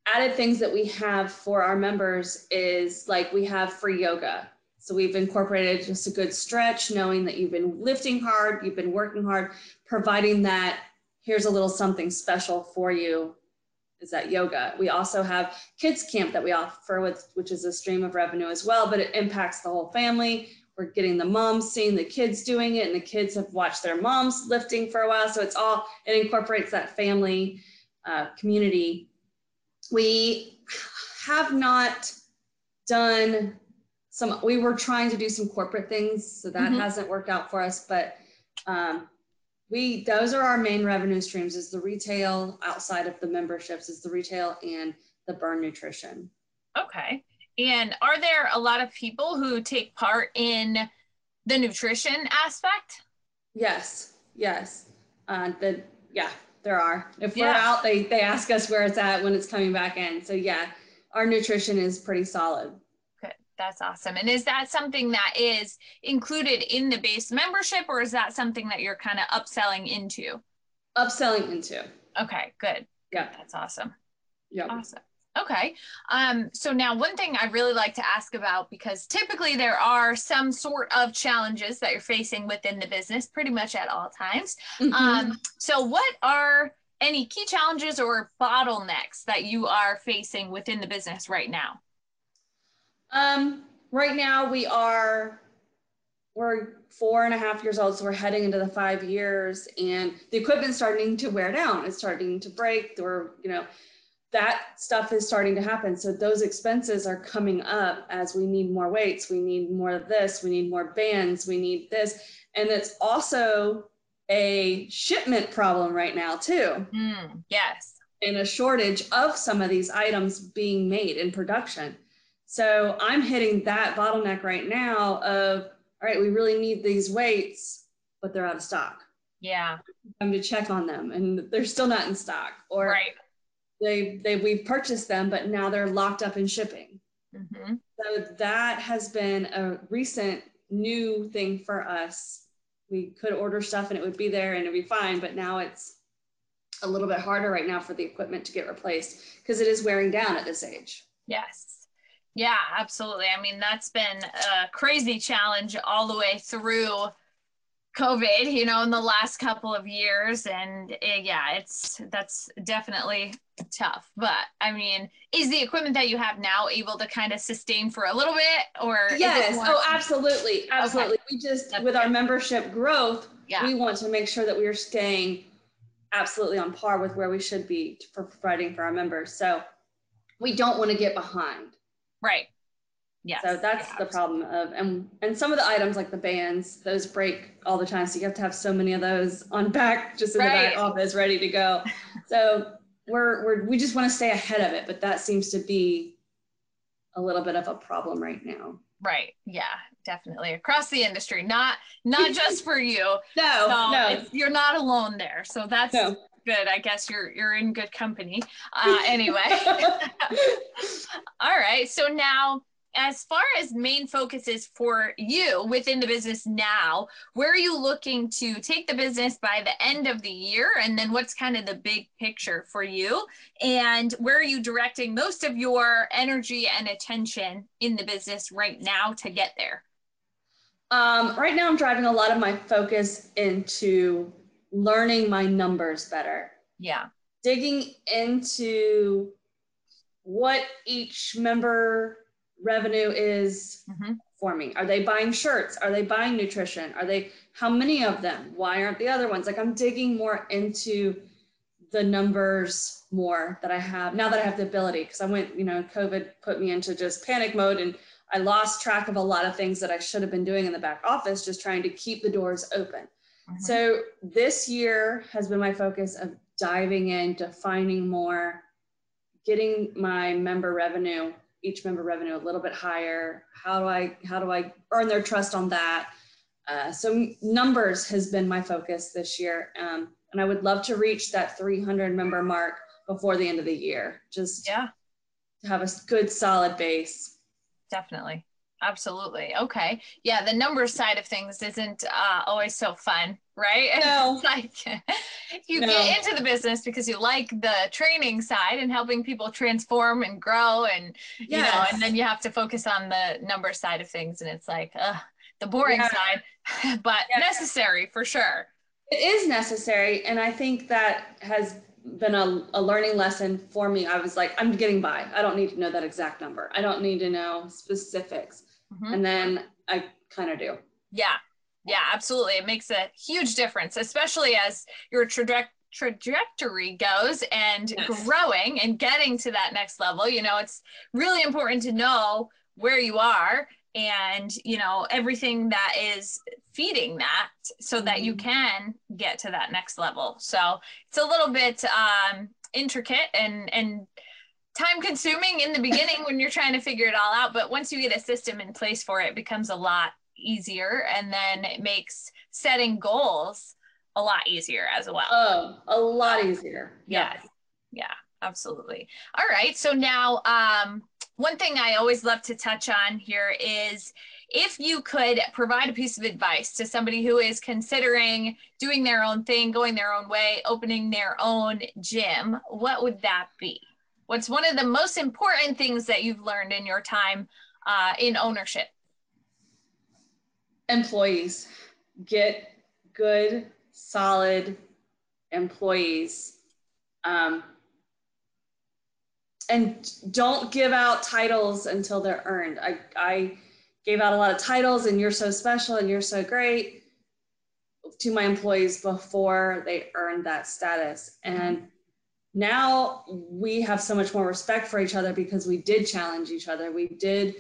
S6: added things that we have for our members is like we have free yoga. So we've incorporated just a good stretch, knowing that you've been lifting hard, you've been working hard, providing that here's a little something special for you is that yoga. We also have kids camp that we offer with, which is a stream of revenue as well, but it impacts the whole family. We're getting the moms seeing the kids doing it, and the kids have watched their moms lifting for a while. So it's all, it incorporates that family uh, community we have not done some we were trying to do some corporate things so that mm-hmm. hasn't worked out for us but um, we those are our main revenue streams is the retail outside of the memberships is the retail and the burn nutrition
S5: okay and are there a lot of people who take part in the nutrition aspect
S6: yes yes uh, the yeah there are. If we're out, they they ask us where it's at when it's coming back in. So yeah, our nutrition is pretty solid.
S5: That's awesome. And is that something that is included in the base membership or is that something that you're kind of upselling into?
S6: Upselling into.
S5: Okay, good.
S6: Yeah.
S5: That's awesome.
S6: Yeah.
S5: Awesome. Okay. Um, so now one thing I really like to ask about because typically there are some sort of challenges that you're facing within the business pretty much at all times. Mm-hmm. Um, so what are any key challenges or bottlenecks that you are facing within the business right now?
S6: Um, right now we are we're four and a half years old, so we're heading into the five years, and the equipment's starting to wear down. It's starting to break. We're, you know, that stuff is starting to happen. So those expenses are coming up as we need more weights, we need more of this, we need more bands, we need this. And it's also a shipment problem right now, too.
S5: Mm, yes.
S6: And a shortage of some of these items being made in production. So I'm hitting that bottleneck right now of, all right, we really need these weights, but they're out of stock.
S5: Yeah.
S6: Come to check on them and they're still not in stock or
S5: Right.
S6: they they we've purchased them but now they're locked up in shipping.
S5: hmm
S6: So that has been a recent new thing for us. We could order stuff and it would be there and it'd be fine, but now it's a little bit harder right now for the equipment to get replaced because it is wearing down at this age.
S5: Yes. Yeah, absolutely. I mean, that's been a crazy challenge all the way through COVID, you know, in the last couple of years. And uh, yeah, it's that's definitely tough. But I mean, is the equipment that you have now able to kind of sustain for a little bit or
S6: Yes.
S5: more-
S6: Oh, absolutely. Absolutely. We just,
S5: That's
S6: with our membership growth,
S5: yeah.
S6: we want to make sure that we are staying absolutely on par with where we should be for providing for our members. So we don't want to get behind.
S5: Right. Yes.
S6: So that's the problem of and and some of the items like the bands, those break all the time. So you have to have so many of those on back just in the back office ready to go. So we're we're we just want to stay ahead of it, but that seems to be a little bit of a problem right now.
S5: Right. Yeah, definitely. Across the industry, not not just for you.
S6: No,
S5: No, you're not alone there. So that's
S6: no.
S5: Good. I guess you're you're in good company. Uh, anyway. All right. So now, as far as main focus is for you within the business now, where are you looking to take the business by the end of the year? And then what's kind of the big picture for you? And where are you directing most of your energy and attention in the business right now to get there?
S6: Um, right now, I'm driving a lot of my focus into learning my numbers better,
S5: Yeah.
S6: digging into what each member revenue is
S5: hmm
S6: for me. Are they buying shirts? Are they buying nutrition? Are they, how many of them? Why aren't the other ones? Like I'm digging more into the numbers more that I have now that I have the ability. Cause I went, you know, COVID put me into just panic mode and I lost track of a lot of things that I should have been doing in the back office, just trying to keep the doors open.
S5: Mhm.
S6: So this year has been my focus of diving in, defining more, getting my member revenue, each member revenue a little bit higher. How do I how do I earn their trust on that? Uh, so numbers has been my focus this year, um, and I would love to reach that 300 member mark before the end of the year. Just
S5: Yeah.
S6: to have a good solid base.
S5: Definitely. Absolutely. Okay. Yeah. The numbers side of things isn't uh, always so fun, right?
S6: No.
S5: It's like you
S6: No.
S5: get into the business because you like the training side and helping people transform and grow and, you know, and then you have to focus on the number side of things. And it's like, uh, the boring
S6: Yeah.
S5: side, but
S6: Yeah.
S5: necessary for sure.
S6: It is necessary, and I think that has been a, a learning lesson for me. I was like, I'm getting by. I don't need to know that exact number. I don't need to know specifics.
S5: Mhm.
S6: And then I kind of do.
S5: Yeah. Yeah, absolutely. It makes a huge difference, especially as your traje- trajectory goes and
S6: Yes.
S5: growing and getting to that next level. You know, it's really important to know where you are and, you know, everything that is feeding that so that you
S6: Mhm.
S5: can get to that next level. So it's a little bit um, intricate and, and, time consuming in the beginning when you're trying to figure it all out but once you get a system in place for it, it becomes a lot easier and then it makes setting goals a lot easier as well.
S6: Oh, a lot easier.
S5: yes. Yeah absolutely. All right so now um, one thing i always love to touch on here is if you could provide a piece of advice to somebody who is considering doing their own thing going their own way opening their own gym what would that be what's one of the most important things that you've learned in your time uh, in ownership
S6: Employees get good, solid employees. Um, and don't give out titles until they're earned. I, I gave out a lot of titles and you're so special and you're so great to my employees before they earned that status. And now we have so much more respect for each other because we did challenge each other. We did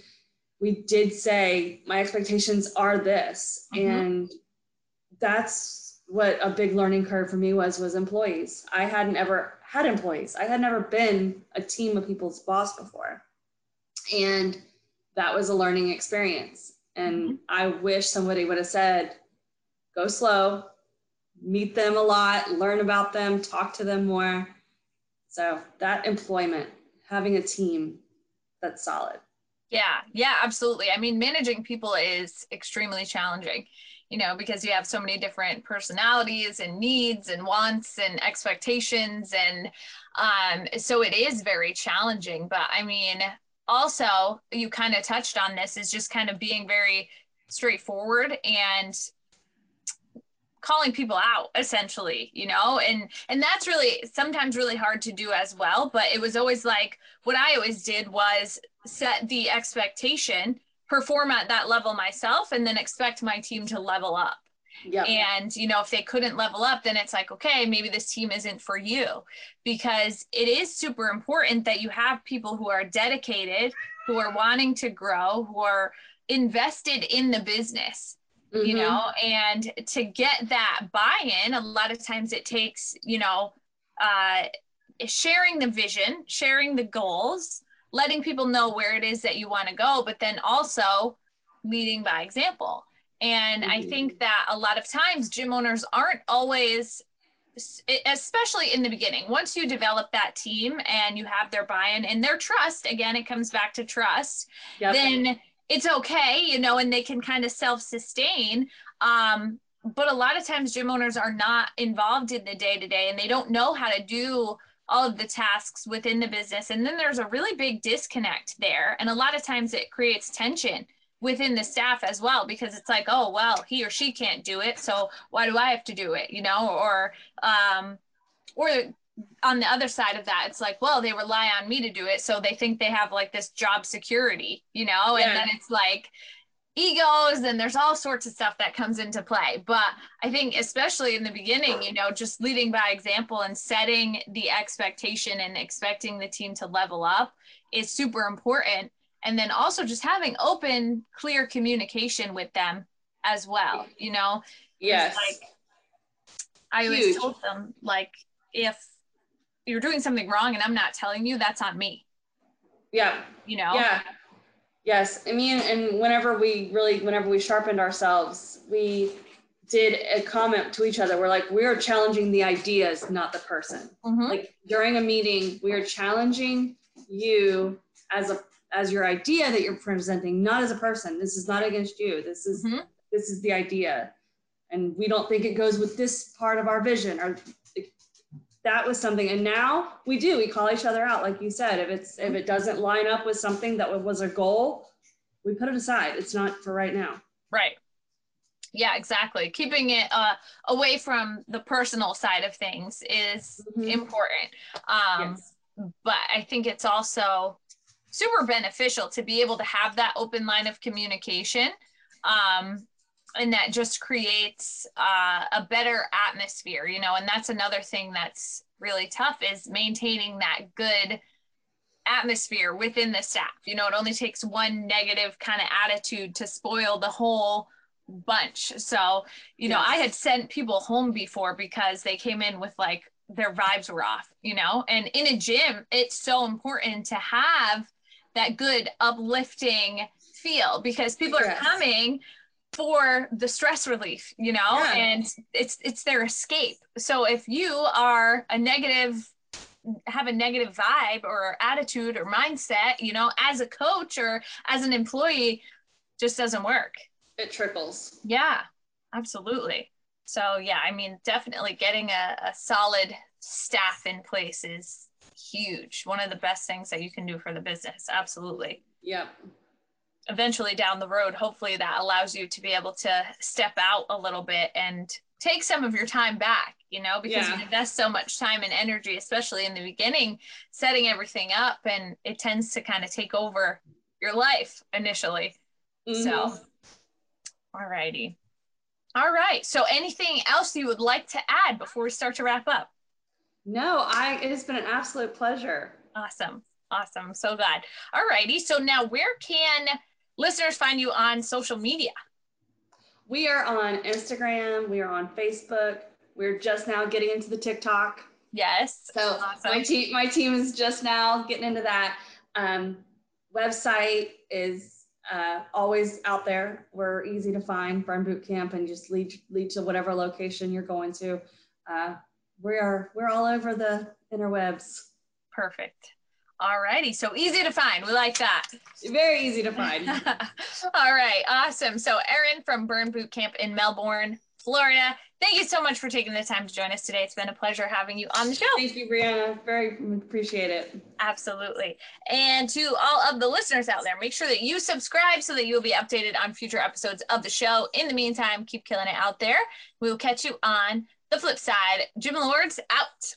S6: we did say my expectations are this
S5: Mhm.
S6: and that's what a big learning curve for me was was employees i hadn't ever had employees i had never been a team of people's boss before and that was a learning experience and i wish somebody would have said go slow meet them a lot, learn about them, talk to them more. So that employment, having a team that's solid.
S5: Yeah, yeah, absolutely. I mean, managing people is extremely challenging, you know, because you have so many different personalities and needs and wants and expectations. And um, so it is very challenging. But I mean, also, you kind of touched on this is just kind of being very straightforward and calling people out essentially you know? And and that's really sometimes really hard to do as well but it was always like what i always did was set the expectation perform at that level myself and then expect my team to level up. Yep. And, you know, if they couldn't level up, then it's like, okay, maybe this team isn't for you. Because it is super important that you have people who are dedicated, who are wanting to grow, who are invested in the business mm-hmm. you know and to get that buy-in a lot of times it takes you know uh, sharing the vision sharing the goals letting people know where it is that you want to go but then also leading by example and mm-hmm. i think that a lot of times gym owners aren't always especially in the beginning once you develop that team and you have their buy-in and their trust again it comes back to trust yep. then it's okay, you know, and they can kind of self sustain. Um, but a lot of times gym owners are not involved in the day to day and they don't know how to do all of the tasks within the business. And then there's a really big disconnect there. And a lot of times it creates tension within the staff as well because it's like oh well he or she can't do it so why do i have to do it you know or um or on the other side of that, it's like, well, they rely on me to do it. So they think they have like this job security, you know, and then it's like egos and there's all sorts of stuff that comes into play. But I think, especially in the beginning, you know, just leading by example and setting the expectation and expecting the team to level up is super important. And then also just having open, clear communication with them as well, you know?
S6: Yes.
S5: Like, I always told them, like, if you're doing something wrong and I'm not telling you, that's on me.
S6: Yeah.
S5: You know?
S6: Yeah. Yes. I mean, and whenever we really, whenever we sharpened ourselves, we did a comment to each other. We're like, we are challenging the ideas, not the person. Mm-hmm. Like during a meeting, we are challenging you as a as your idea that you're presenting, not as a person. This is not against you. This is mm-hmm. this is the idea. And we don't think it goes with this part of our vision or that was something. And now we do we call each other out like you said if it's if it doesn't line up with something that was a goal we put it aside. It's not for right now.
S5: Right. Yeah exactly. Keeping it uh, away from the personal side of things is mm-hmm. important. Um, yes. but i think it's also super beneficial to be able to have that open line of communication. Um, and that just creates uh, a better atmosphere you know and that's another thing that's really tough is maintaining that good atmosphere within the staff you know it only takes one negative kind of attitude to spoil the whole bunch so you know yes. i had sent people home before because they came in with like their vibes were off you know and in a gym it's so important to have that good uplifting feel because people yes. are coming for the stress relief you know yeah. and it's it's their escape. So if you are a negative have a negative vibe or attitude or mindset you know as a coach or as an employee just doesn't work.
S6: It trickles.
S5: Yeah absolutely. So yeah i mean definitely getting a, a solid staff in place is huge. One of the best things that you can do for the business. Absolutely.
S6: Yep
S5: eventually down the road, hopefully that allows you to be able to step out a little bit and take some of your time back, you know, because yeah. you invest so much time and energy, especially in the beginning, setting everything up, and it tends to kind of take over your life initially. Mm-hmm. So, all righty. All right. So, anything else you would like to add before we start to wrap up?
S6: No, I. It has been an absolute pleasure.
S5: Awesome. Awesome. So glad. All righty. So now, where can listeners find you on social media?
S6: We are on Instagram. We are on Facebook. We're just now getting into the TikTok.
S5: Yes.
S6: So awesome. my team, my team is just now getting into that. Um, website is uh, always out there. We're easy to find, Burn Boot Camp, and just lead lead to whatever location you're going to. Uh, we are we're all over the interwebs.
S5: Perfect. All righty. So easy to find. We like that.
S6: Very easy to find.
S5: all right. Awesome. So Erin from Burn Boot Camp in Melbourne, Florida. Thank you so much for taking the time to join us today. It's been a pleasure having you on the show.
S6: Thank you, Brianna. Very appreciate it.
S5: Absolutely. And to all of the listeners out there, make sure that you subscribe so that you'll be updated on future episodes of the show. In the meantime, keep killing it out there. We will catch you on the flip side. Gym Lords out.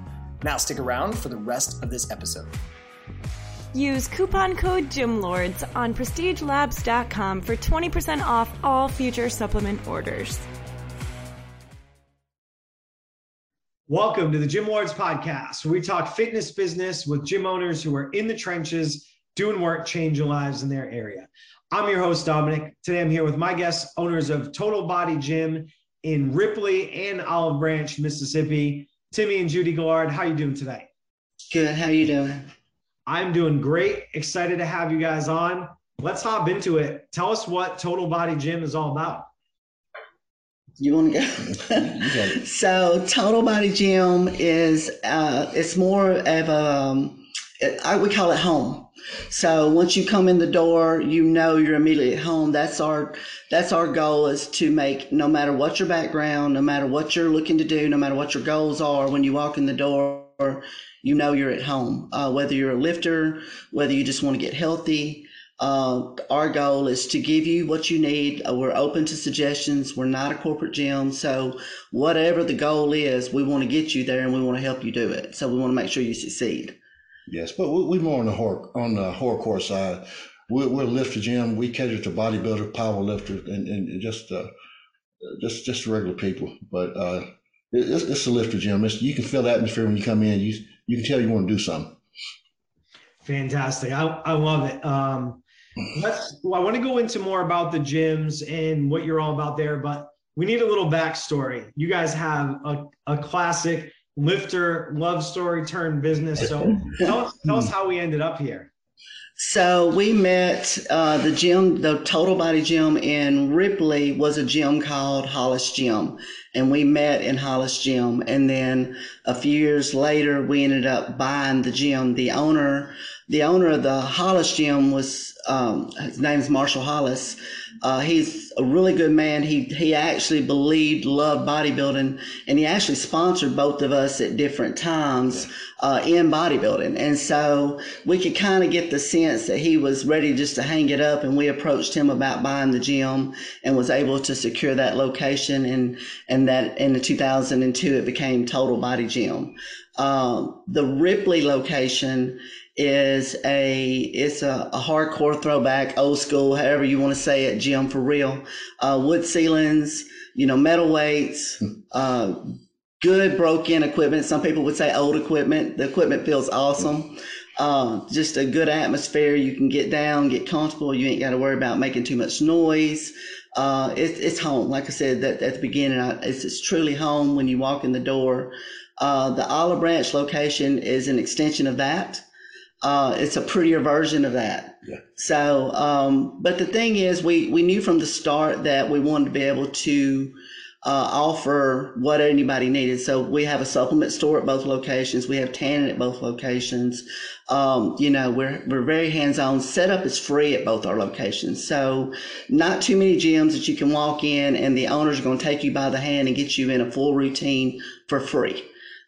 S1: Now stick around for the rest of this episode.
S7: Use coupon code GYMLORDS on prestigelabs.com for 20% off all future supplement orders.
S8: Welcome to the Gym Lords podcast, where we talk fitness business with gym owners who are in the trenches doing work, changing lives in their area. I'm your host, Dominic. Today I'm here with my guests, owners of Total Body Gym in Ripley and Olive Branch, Mississippi. Timmy and Judy Gaillard, how you doing today?
S9: Good. How you doing?
S8: I'm doing great. Excited to have you guys on. Let's hop into it. Tell us what Total Body Gym is all about.
S9: You want to go? so Total Body Gym is uh, it's more of a um, I, we call it home. So once you come in the door, you know you're immediately at home. That's our that's our goal is to make no matter what your background, no matter what you're looking to do, no matter what your goals are, when you walk in the door, you know you're at home. Uh, whether you're a lifter, whether you just want to get healthy, uh, our goal is to give you what you need. Uh, we're open to suggestions. We're not a corporate gym, so whatever the goal is, we want to get you there and we want to help you do it. So we want to make sure you succeed.
S10: Yes, but we're more on the horror on the hardcore side. We're, we're lifter gym. We cater to bodybuilders, power lifters, and, and just uh, just just regular people. But uh, it's, it's a lifter gym. It's, you can feel the atmosphere when you come in. You you can tell you want to do something.
S8: Fantastic. I, I love it. Um, let's. Well, I want to go into more about the gyms and what you're all about there, but we need a little backstory. You guys have a, a classic lifter love story turn business. So tell us, tell us how we ended up here.
S9: So we met uh, the gym, the Total Body Gym in Ripley was a gym called Hollis Gym, and we met in Hollis Gym. And then a few years later, we ended up buying the gym. The owner, the owner of the Hollis Gym was um, his name's Marshall Hollis. Uh, he's a really good man. He he actually believed, loved bodybuilding, and he actually sponsored both of us at different times uh, in bodybuilding. And so we could kind of get the sense that he was ready just to hang it up. And we approached him about buying the gym and was able to secure that location. And and that in the 2002 it became Total Body Gym. Um, the Ripley location is a it's a, a, hardcore throwback, old school, however you want to say it, gym for real. Uh, wood ceilings, you know, metal weights, uh, good broken equipment. Some people would say old equipment. The equipment feels awesome. Uh, just a good atmosphere. You can get down, get comfortable. You ain't got to worry about making too much noise. Uh, it, it's home. Like I said that at the beginning, I, it's, it's truly home when you walk in the door. Uh, the Olive Branch location is an extension of that. Uh, it's a prettier version of that. Yeah. So, um, but the thing is, we, we knew from the start that we wanted to be able to uh, offer what anybody needed. So we have a supplement store at both locations. We have tanning at both locations. Um, you know, we're, we're very hands-on. Setup is free at both our locations. So not too many gyms that you can walk in and the owners are going to take you by the hand and get you in a full routine for free.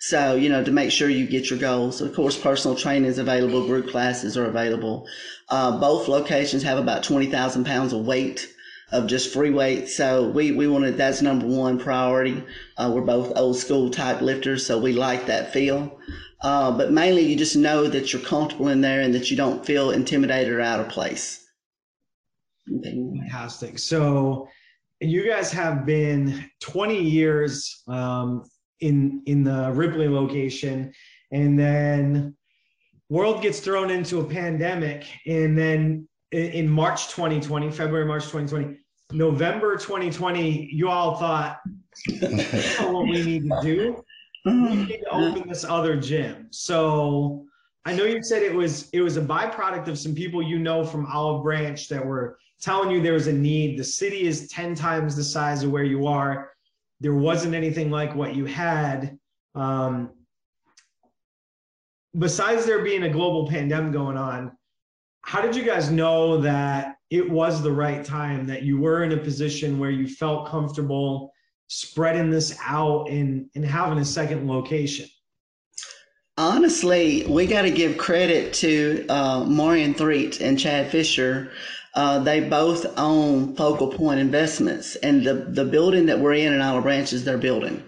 S9: So, you know, to make sure you get your goals. Of course, personal training is available. Group classes are available. Uh, both locations have about 20,000 pounds of weight of just free weights. So we, we wanted, that's number one priority. Uh, we're both old school type lifters. So we like that feel. Uh, but mainly you just know that you're comfortable in there and that you don't feel intimidated or out of place.
S8: Fantastic. So you guys have been 20 years um, in in the Ripley location, and then world gets thrown into a pandemic, and then in March 2020, February, March 2020, November 2020, you all thought, what we need to do? We mm-hmm. need to open this other gym. So I know you said it was it was a byproduct of some people you know from Olive Branch that were telling you there was a need. The city is 10 times the size of where you are there wasn't anything like what you had. Um, besides there being a global pandemic going on, how did you guys know that it was the right time, that you were in a position where you felt comfortable spreading this out and, and having a second location?
S9: Honestly, we got to give credit to uh, Marion Threet and Chad Fisher uh, they both own Focal Point Investments, and the the building that we're in in Olive Branch is their building.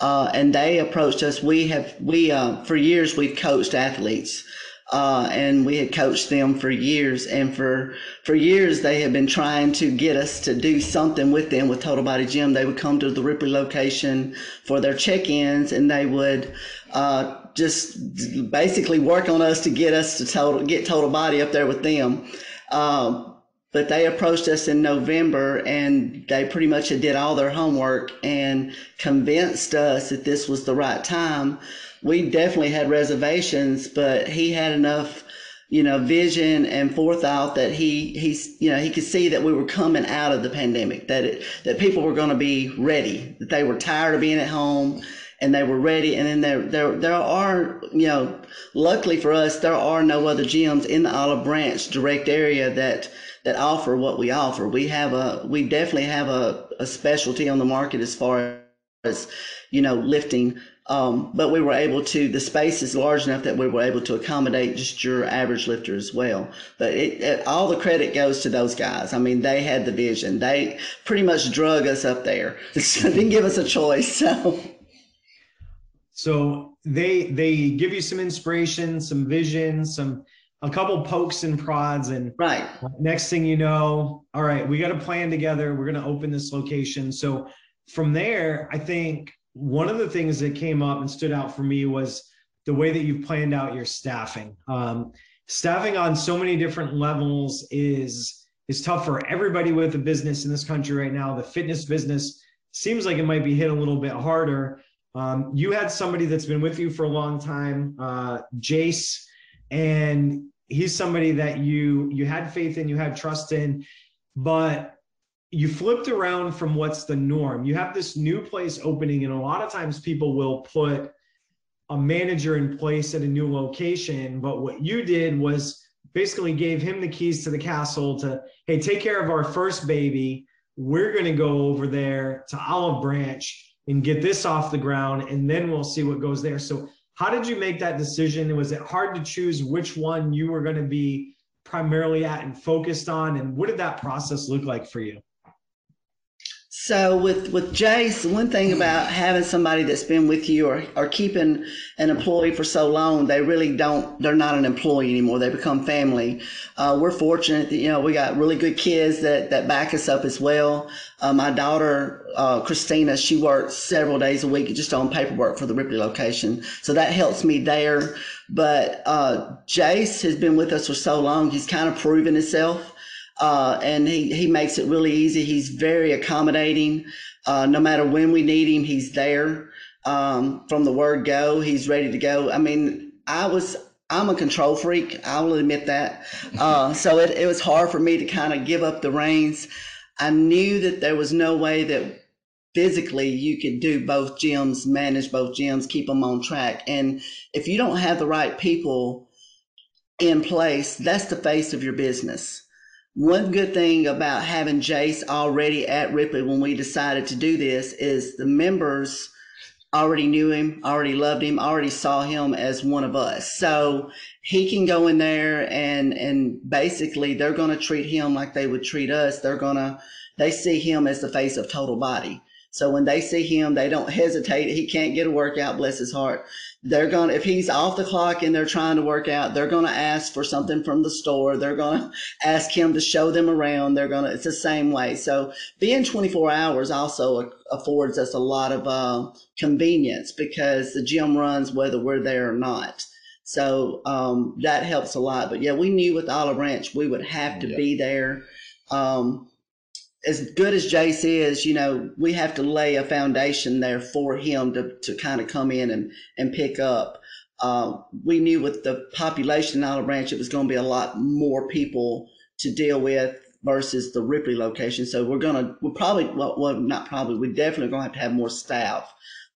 S9: Uh, and they approached us. We have we uh, for years we've coached athletes. Uh, and we had coached them for years and for for years they had been trying to get us to do something with them with total body gym they would come to the ripley location for their check-ins and they would uh, just basically work on us to get us to total get total body up there with them um, but they approached us in November and they pretty much did all their homework and convinced us that this was the right time. We definitely had reservations, but he had enough, you know, vision and forethought that he he's you know he could see that we were coming out of the pandemic, that it, that people were going to be ready, that they were tired of being at home and they were ready. And then there, there, there are, you know, luckily for us, there are no other gyms in the Olive Branch direct area that that offer what we offer. We have a, we definitely have a, a specialty on the market as far as, you know, lifting. Um, but we were able to, the space is large enough that we were able to accommodate just your average lifter as well. But it, it, all the credit goes to those guys. I mean, they had the vision. They pretty much drug us up there. didn't give us a choice. So.
S8: So they they give you some inspiration, some vision, some a couple pokes and prods and
S9: right.
S8: next thing you know all right we got a plan together. We're going to open this location. So from there i think one of the things that came up and stood out for me was the way that you've planned out your staffing. Um, staffing on so many different levels is is tough for everybody with a business in this country right now. The fitness business seems like it might be hit a little bit harder. Um, you had somebody that's been with you for a long time uh, jace and he's somebody that you you had faith in, you had trust in, but you flipped around from what's the norm. You have this new place opening, and a lot of times people will put a manager in place at a new location. But what you did was basically gave him the keys to the castle to, hey, take care of our first baby. We're going to go over there to Olive Branch and get this off the ground, and then we'll see what goes there. So how did you make that decision? Was it hard to choose which one you were going to be primarily at and focused on? And what did that process look like for you?
S9: So with with Jace, one thing about having somebody that's been with you or, or keeping an employee for so long, they really don't. They're not an employee anymore. They become family. Uh, we're fortunate that you know we got really good kids that that back us up as well. Uh, my daughter uh, Christina, she works several days a week just on paperwork for the Ripley location, so that helps me there. But uh, Jace has been with us for so long; he's kind of proven himself. Uh, and he, he makes it really easy. He's very accommodating. Uh, no matter when we need him, he's there. Um, from the word go, he's ready to go. I mean, I was, I'm a control freak. I will admit that. Uh, so it, it was hard for me to kind of give up the reins. I knew that there was no way that physically you could do both gyms, manage both gyms, keep them on track. And if you don't have the right people in place, that's the face of your business. One good thing about having Jace already at Ripley when we decided to do this is the members already knew him, already loved him, already saw him as one of us. So he can go in there and and basically they're going to treat him like they would treat us. They're going to they see him as the face of total body. So when they see him, they don't hesitate. He can't get a workout, bless his heart. They're going to, if he's off the clock and they're trying to work out, they're going to ask for something from the store. They're going to ask him to show them around. They're going to, it's the same way. So being 24 hours also affords us a lot of uh, convenience because the gym runs whether we're there or not. So um, that helps a lot. But yeah, we knew with Olive Branch we would have to yeah. be there. Um, as good as Jace is, you know, we have to lay a foundation there for him to, to kind of come in and, and pick up. Uh, we knew with the population in Olive Branch, it was going to be a lot more people to deal with versus the Ripley location. So we're going to, we're probably, well, well, not probably, we're definitely going to have to have more staff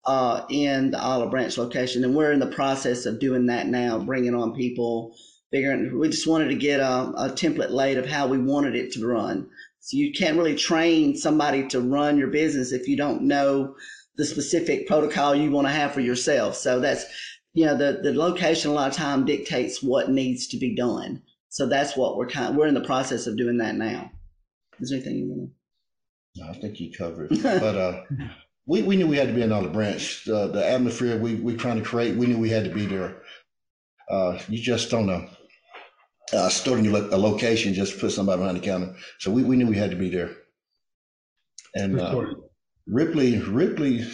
S9: uh, in the Olive Branch location. And we're in the process of doing that now, bringing on people, figuring, we just wanted to get a, a template laid of how we wanted it to run. So you can't really train somebody to run your business if you don't know the specific protocol you want to have for yourself. So that's, you know, the, the location a lot of time dictates what needs to be done. So that's what we're kind of, we're in the process of doing that now. Is there anything you want
S10: to? No, I think you covered. but uh, we, we knew we had to be in Olive Branch. Uh, the atmosphere we we're trying to create, we knew we had to be there. Uh, you just don't know uh, stored in a location, just put somebody behind the counter. So we, we knew we had to be there. And uh, Ripley, Ripley,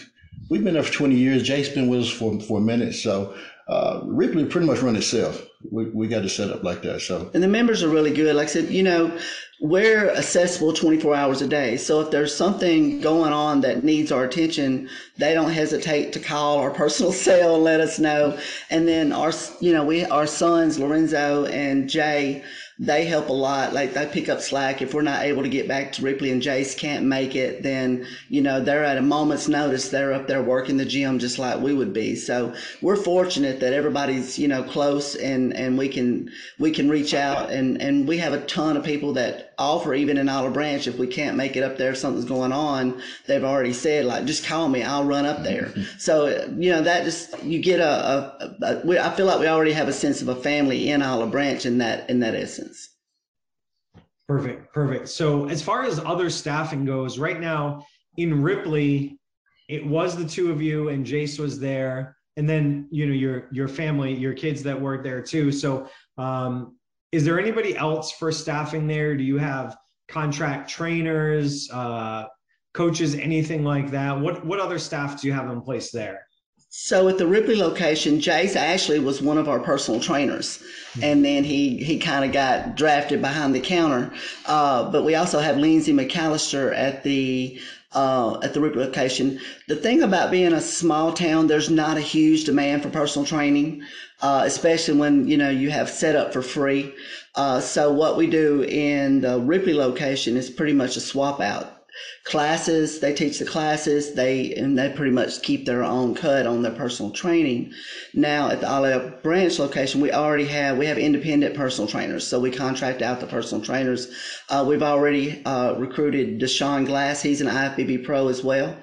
S10: we've been there for 20 years. Jake's been with us for, for a minute. So uh, Ripley pretty much run itself. We, we got to set up like that. So
S9: and the members are really good. Like I said, you know, we're accessible 24 hours a day. So if there's something going on that needs our attention, they don't hesitate to call our personal cell and let us know. And then our, you know, we our sons Lorenzo and Jay they help a lot. Like they pick up slack. If we're not able to get back to Ripley and Jace can't make it, then, you know, they're at a moment's notice. They're up there working the gym just like we would be. So we're fortunate that everybody's, you know, close and, and we can, we can reach out and, and we have a ton of people that offer even in Olive Branch. If we can't make it up there, if something's going on, they've already said like, just call me. I'll run up there. So, you know, that just, you get a, a, a we, I feel like we already have a sense of a family in Olive Branch in that, in that essence.
S8: Perfect, perfect. So as far as other staffing goes, right now in Ripley, it was the two of you and Jace was there, and then you know your your family, your kids that work there too. So um, is there anybody else for staffing there? Do you have contract trainers, uh, coaches, anything like that? What what other staff do you have in place there?
S9: So at the Ripley location, Jace Ashley was one of our personal trainers, mm-hmm. and then he he kind of got drafted behind the counter. Uh, but we also have Lindsay McAllister at the uh, at the Ripley location. The thing about being a small town, there's not a huge demand for personal training, uh, especially when you know you have set up for free. Uh, so what we do in the Ripley location is pretty much a swap out classes. They teach the classes. They and they pretty much keep their own cut on their personal training. Now at the Olive Branch location, we already have we have independent personal trainers, so we contract out the personal trainers. Uh, we've already uh, recruited Deshaun Glass. He's an IFBB pro as well.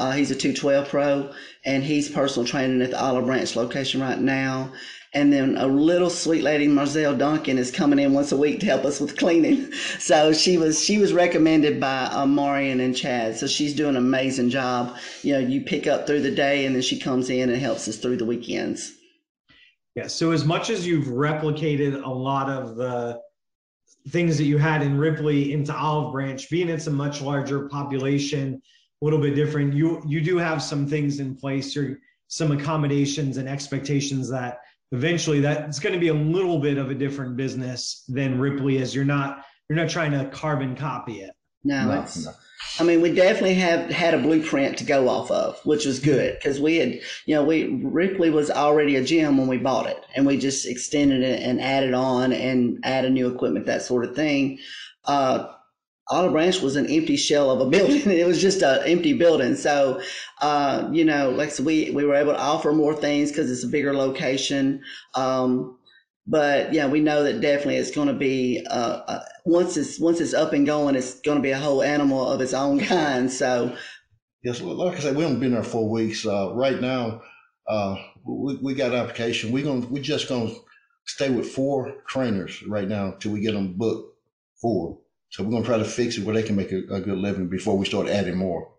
S9: Uh, he's a 212 pro, and he's personal training at the Olive Branch location right now. And then a little sweet lady, Marcelle Duncan, is coming in once a week to help us with cleaning. So she was she was recommended by uh, Marion and Chad. So she's doing an amazing job. You know, you pick up through the day, and then she comes in and helps us through the weekends.
S8: Yeah. So as much as you've replicated a lot of the things that you had in Ripley into Olive Branch, being it's a much larger population, a little bit different. You you do have some things in place or some accommodations and expectations that eventually that's going to be a little bit of a different business than Ripley is. You're not you're not trying to carbon copy it.
S9: No, no, no. I mean, we definitely have had a blueprint to go off of, which was good because we had, you know, we Ripley was already a gym when we bought it, and we just extended it and added on and added new equipment, that sort of thing. Uh, Olive Branch was an empty shell of a building. it was just an empty building. So, uh, you know, like so we we were able to offer more things because it's a bigger location. Um, but yeah, we know that definitely it's going to be uh, uh, once it's once it's up and going, it's going to be a whole animal of its own kind. So,
S10: yes, like I said, we haven't been there four weeks. Uh, right now, uh, we, we got an application. We're going we just going to stay with four trainers right now until we get them booked. Four. So we're going to try to fix it where they can make a, a good living before we start adding more.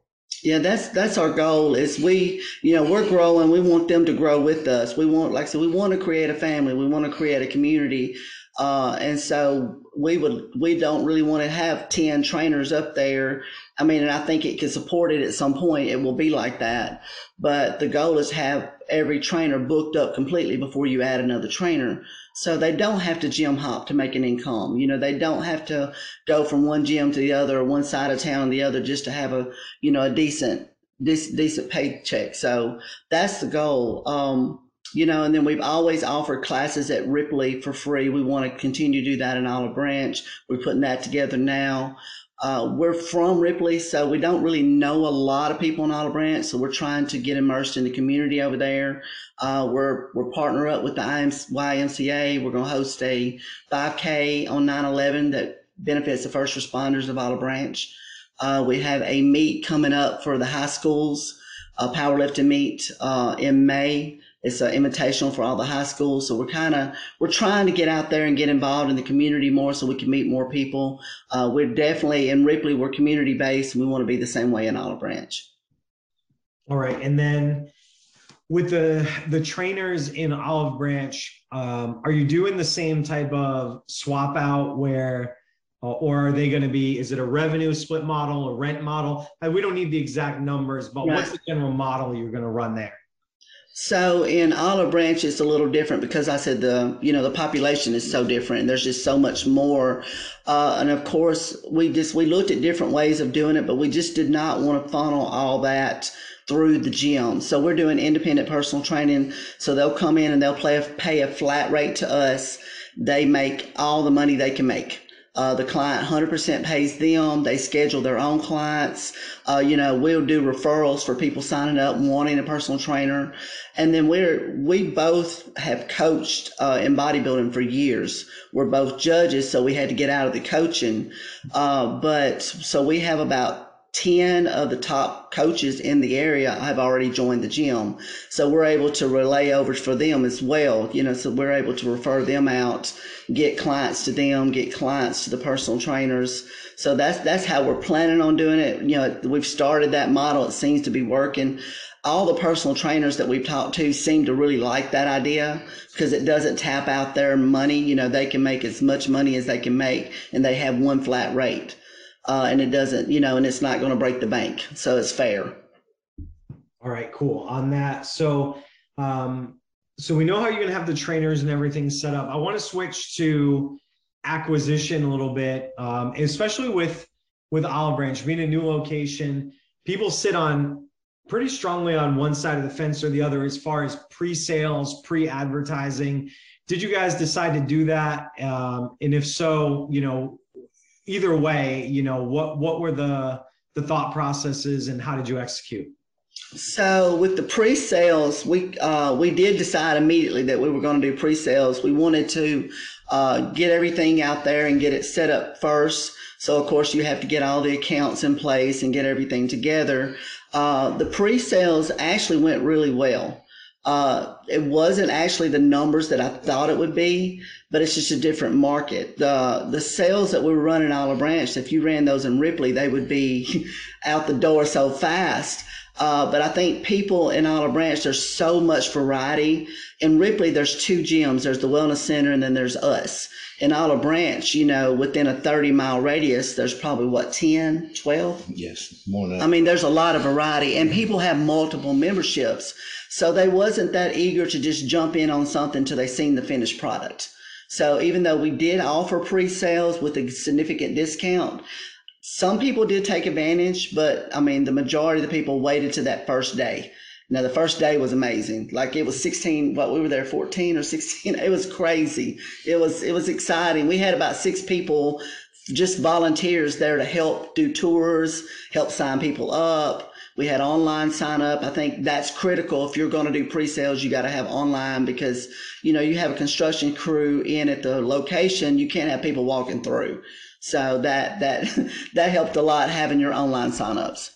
S9: Yeah, that's that's our goal. Is we, you know, we're growing. We want them to grow with us. We want, like I said, we want to create a family. We want to create a community. Uh, and so we would, we don't really want to have 10 trainers up there. I mean, and I think it can support it at some point. It will be like that. But the goal is have every trainer booked up completely before you add another trainer. So they don't have to gym hop to make an income. You know, they don't have to go from one gym to the other or one side of town to the other just to have a, you know, a decent, decent paycheck. So that's the goal. Um, you know, and then we've always offered classes at Ripley for free. We want to continue to do that in Olive Branch. We're putting that together now. Uh, we're from Ripley, so we don't really know a lot of people in Olive Branch. So we're trying to get immersed in the community over there. Uh, we're we're partner up with the YMCA. We're going to host a 5K on 9/11 that benefits the first responders of Olive Branch. Uh, we have a meet coming up for the high schools, a powerlifting meet uh, in May it's an invitational for all the high schools. So we're kind of we're trying to get out there and get involved in the community more, so we can meet more people. Uh, we're definitely in Ripley. We're community based, and we want to be the same way in Olive Branch.
S8: All right, and then with the the trainers in Olive Branch, um, are you doing the same type of swap out where? Uh, or are they going to be is it a revenue split model a rent model we don't need the exact numbers but what's the general model you're going to run there
S9: so in Olive Branch, it's a little different because I said the you know the population is so different. There's just so much more, uh, and of course we just we looked at different ways of doing it, but we just did not want to funnel all that through the gym. So we're doing independent personal training. So they'll come in and they'll play, pay a flat rate to us. They make all the money they can make. Uh, the client 100% pays them. They schedule their own clients. Uh, you know, we'll do referrals for people signing up wanting a personal trainer. And then we're, we both have coached, uh, in bodybuilding for years. We're both judges, so we had to get out of the coaching. Uh, but so we have about 10 of the top coaches in the area have already joined the gym. So we're able to relay over for them as well. You know, so we're able to refer them out, get clients to them, get clients to the personal trainers. So that's, that's how we're planning on doing it. You know, we've started that model. It seems to be working. All the personal trainers that we've talked to seem to really like that idea because it doesn't tap out their money. You know, they can make as much money as they can make and they have one flat rate uh, and it doesn't, you know, and it's not going to break the bank. So it's fair.
S8: All right, cool. On that, so um, so we know how you're going to have the trainers and everything set up. I want to switch to acquisition a little bit, um, especially with with Olive Branch being a new location. People sit on pretty strongly on one side of the fence or the other as far as pre-sales, pre-advertising. Did you guys decide to do that? Um, and if so, you know, either way, you know, what what were the the thought processes and how did you execute?
S9: So with the pre-sales, we uh, we did decide immediately that we were going to do pre-sales. We wanted to uh, get everything out there and get it set up first. So of course you have to get all the accounts in place and get everything together. Uh, the pre-sales actually went really well. Uh, it wasn't actually the numbers that I thought it would be, but it's just a different market. The the sales that we were running Olive Branch, if you ran those in Ripley, they would be out the door so fast. Uh, but I think people in Olive Branch, there's so much variety. In Ripley, there's two gyms. There's the Wellness Center and then there's us. In Olive Branch, you know, within a 30 mile radius, there's probably what, 10, 12?
S10: Yes, more than that.
S9: I mean, there's a lot of variety and people have multiple memberships. So they wasn't that eager to just jump in on something until they seen the finished product. So even though we did offer pre-sales with a significant discount, some people did take advantage, but I mean, the majority of the people waited to that first day. Now, the first day was amazing. Like it was 16, what we were there 14 or 16. It was crazy. It was, it was exciting. We had about six people just volunteers there to help do tours, help sign people up. We had online sign up. I think that's critical. If you're going to do pre-sales, you got to have online because, you know, you have a construction crew in at the location. You can't have people walking through. So that, that, that helped a lot having your online signups.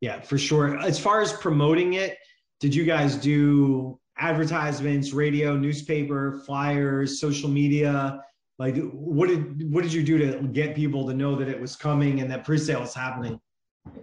S8: Yeah, for sure. As far as promoting it, did you guys do advertisements, radio, newspaper, flyers, social media? Like, what did what did you do to get people to know that it was coming and that pre-sale was happening?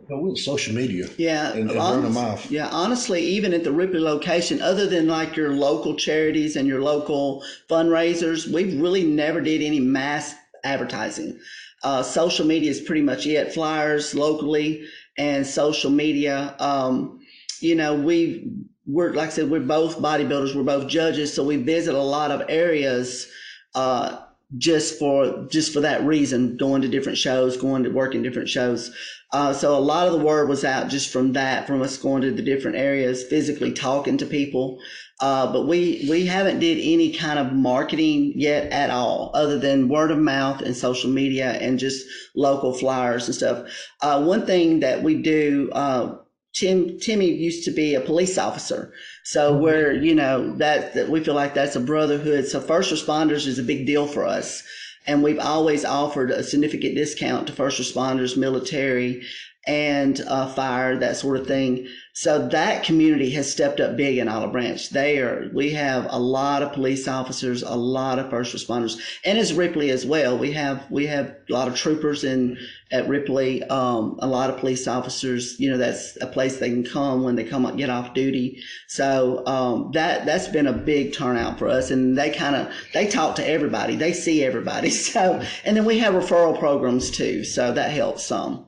S10: Well, social media.
S9: Yeah,
S10: and, and
S9: honest,
S10: burn them off.
S9: Yeah, honestly, even at the Ripley location, other than like your local charities and your local fundraisers, we really never did any mass advertising. Uh, social media is pretty much it. Flyers locally and social media. Um, you know, we we're like I said, we're both bodybuilders. We're both judges, so we visit a lot of areas. Uh, just for just for that reason, going to different shows, going to work in different shows. Uh, so a lot of the word was out just from that, from us going to the different areas, physically talking to people. Uh, but we we haven't did any kind of marketing yet at all, other than word of mouth and social media and just local flyers and stuff. Uh, one thing that we do. Uh, Tim Timmy used to be a police officer. So
S8: Mm-hmm.
S9: we're, you know, that, that we feel like that's a brotherhood. So first responders is a big deal for us. And we've always offered a significant discount to first responders, military, and fire, that sort of thing. So that community has stepped up big in Olive Branch. They are, we have a lot of police officers, a lot of first responders, and as Ripley as well. We have, we have a lot of troopers in, at Ripley, um, a lot of police officers, you know, that's a place they can come when they come up, get off duty. So, um, that, that's been a big turnout for us. And they kind of, they talk to everybody. They see everybody. So, and then we have referral programs too. So that helps some.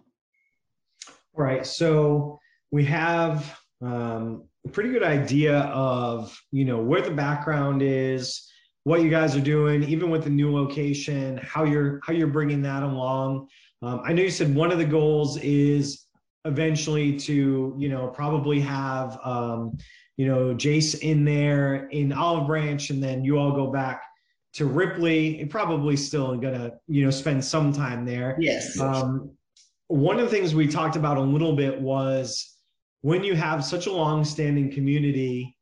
S8: Right. So we have um, a pretty good idea of you know where the background is, what you guys are doing, even with the new location, how you're how you're bringing that along. Um, I know you said one of the goals is eventually to you know probably have um, you know Jace in there in Olive Branch, and then you all go back to Ripley. Probably still gonna you know spend some time there.
S9: Yes.
S8: Um, one of the things we talked about a little bit was when you have such a long-standing community,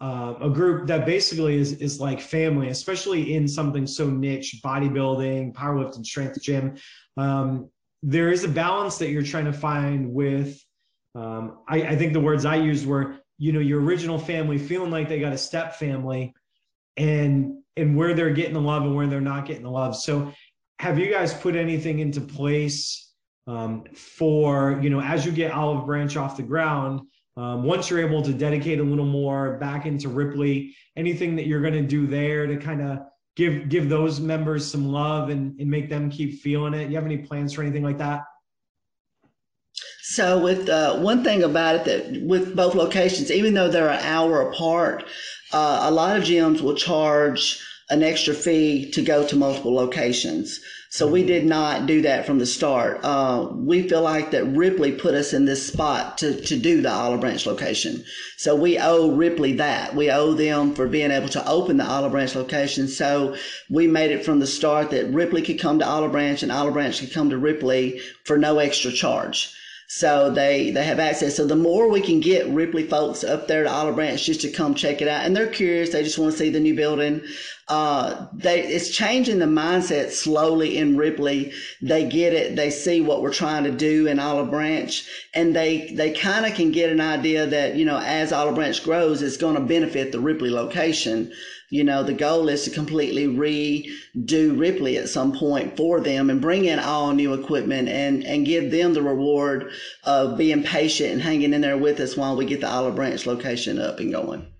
S8: uh, a group that basically is is like family, especially in something so niche, bodybuilding, powerlifting, strength gym. Um, there is a balance that you're trying to find with. Um, I, I think the words I used were, you know, your original family feeling like they got a step family, and and where they're getting the love and where they're not getting the love. So, have you guys put anything into place? Um, for you know as you get olive branch off the ground um, once you're able to dedicate a little more back into ripley anything that you're going to do there to kind of give give those members some love and, and make them keep feeling it. You have any plans for anything like that?
S9: So with uh, one thing about it that with both locations, even though they're an hour apart, uh, a lot of gyms will charge an extra fee to go to multiple locations. So we did not do that from the start. Uh, we feel like that Ripley put us in this spot to, to do the Olive Branch location. So we owe Ripley that. We owe them for being able to open the Olive Branch location. So we made it from the start that Ripley could come to Olive Branch and Olive Branch could come to Ripley for no extra charge. So they, they have access. So the more we can get Ripley folks up there to Olive Branch just to come check it out, and they're curious, they just want to see the new building. Uh, they it's changing the mindset slowly in Ripley. They get it. They see what we're trying to do in Olive Branch, and they they kind of can get an idea that you know as Olive Branch grows, it's going to benefit the Ripley location. You know, the goal is to completely redo Ripley at some point for them and bring in all new equipment and, and give them the reward of being patient and hanging in there with us while we get the Olive Branch location up and going.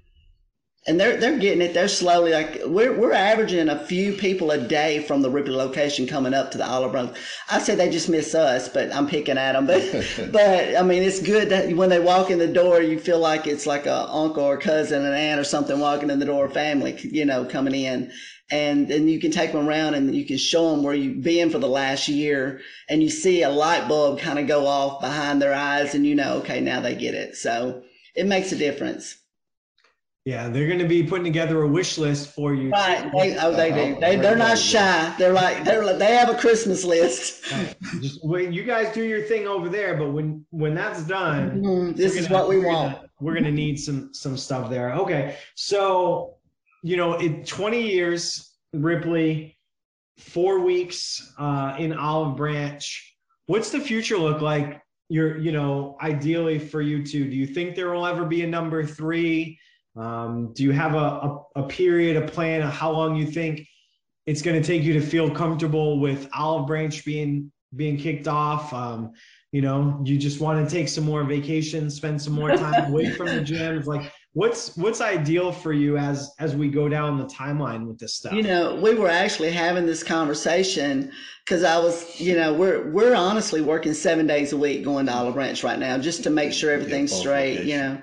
S9: And they're they're getting it. They're slowly like we're we're averaging a few people a day from the Ripley location coming up to the Olive Branch. I say they just miss us, but I'm picking at them. But but I mean, it's good that when they walk in the door, you feel like it's like a uncle or cousin, an aunt or something walking in the door, family, you know, coming in. And then you can take them around and you can show them where you've been for the last year, and you see a light bulb kind of go off behind their eyes, and you know, okay, now they get it. So it makes a difference.
S8: Yeah, they're going to be putting together a wish list for you.
S9: Right. They, oh, they do. They, they're not shy. They're like, they're like, they have a Christmas list.
S8: Just when you guys do your thing over there, but when when that's done,
S9: Mhm, This is
S8: gonna-
S9: what we
S8: we're
S9: want.
S8: gonna- we're gonna need some some stuff there. Okay, so you know, in 20 years, Ripley, four weeks uh, in Olive Branch. What's the future look like? You're, you know, ideally for you two. Do you think there will ever be a number three? Um, do you have a, a, a period, a plan of how long you think it's going to take you to feel comfortable with Olive Branch being being kicked off? Um, you know, you just want to take some more vacation, spend some more time away from the gyms. Like, what's what's ideal for you as as we go down the timeline with this stuff?
S9: You know, we were actually having this conversation because I was, you know, we're we're honestly working seven days a week going to Olive Branch right now just to make sure everything's straight, you know,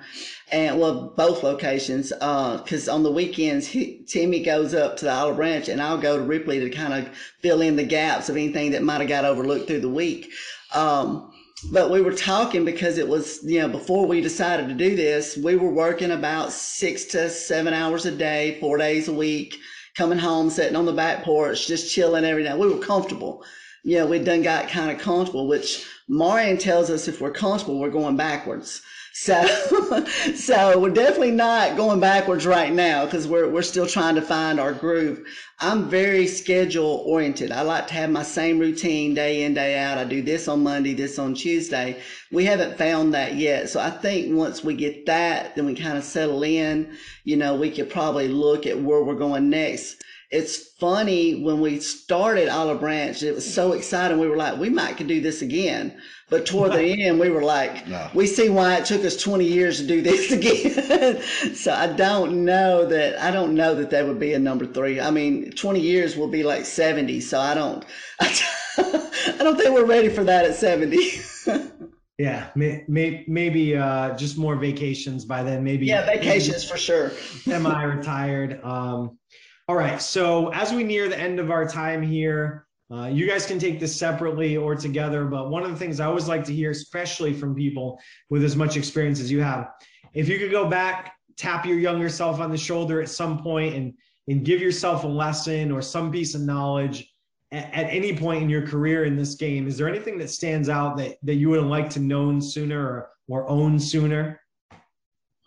S9: and well, both locations. Because on the weekends, he, Timmy goes up to the Olive Branch, and I'll go to Ripley to kind of fill in the gaps of anything that might have got overlooked through the week. Um, but we were talking because it was, you know, before we decided to do this, we were working about six to seven hours a day, four days a week, coming home, sitting on the back porch, just chilling every night. We were comfortable. You know, we done got kind of comfortable, which Marion tells us if we're comfortable, we're going backwards. So, so we're definitely not going backwards right now because we're, we're still trying to find our groove. I'm very schedule oriented. I like to have my same routine day in, day out. I do this on Monday, this on Tuesday. We haven't found that yet. So I think once we get that, then we kind of settle in, you know, we could probably look at where we're going next. It's funny when we started Olive Branch, it was so exciting. We were like, we might could do this again. But toward the end, we were like,
S10: No.
S9: we see why it took us 20 years to do this again. so I don't know that, I don't know that that would be a number three. I mean, 20 years will be like 70. So I don't, I don't think we're ready for that at 70.
S8: Yeah, may, may, maybe uh, just more vacations by then. Maybe
S9: yeah, vacations for sure.
S8: semi-retired. Um, all right. So as we near the end of our time here, uh, you guys can take this separately or together. But one of the things I always like to hear, especially from people with as much experience as you have, if you could go back, tap your younger self on the shoulder at some point, and and give yourself a lesson or some piece of knowledge at, at any point in your career in this game, is there anything that stands out that that you would have liked to known sooner or, or own sooner?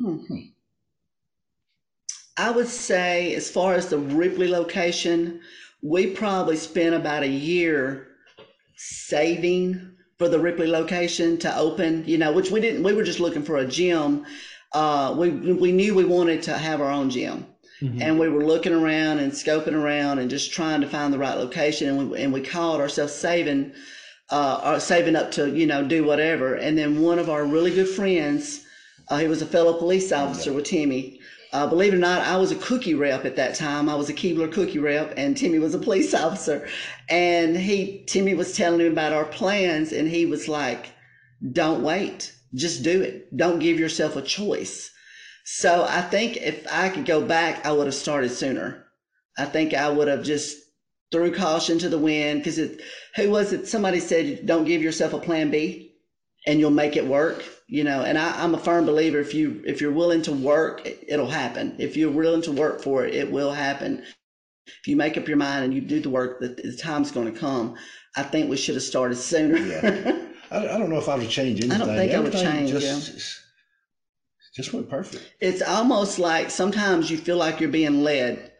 S9: Mhm. I would say, as far as the Ripley location, we probably spent about a year saving for the Ripley location to open, you know, which we didn't, we were just looking for a gym. Uh, we, we knew we wanted to have our own gym.
S8: Mhm.
S9: And we were looking around and scoping around and just trying to find the right location. And we, and we called ourselves saving, uh, or saving up to, you know, do whatever. And then one of our really good friends, uh, he was a fellow police officer with Timmy. Uh, believe it or not, I was a cookie rep at that time. I was a Keebler cookie rep, and Timmy was a police officer. And he, Timmy was telling him about our plans, and he was like, "Don't wait, just do it. Don't give yourself a choice." So I think if I could go back, I would have started sooner. I think I would have just threw caution to the wind because it. Who was it? Somebody said, "Don't give yourself a plan B." and you'll make it work you know and I, i'm a firm believer if you if you're willing to work it, it'll happen if you're willing to work for it it will happen if you make up your mind and you do the work the, the time's going to come i think we should have started sooner
S10: Yeah. I, I don't know if I would change anything.
S9: I don't think I would change,
S10: Just,
S9: yeah.
S10: just, just went perfect.
S9: it's almost like sometimes you feel like you're being led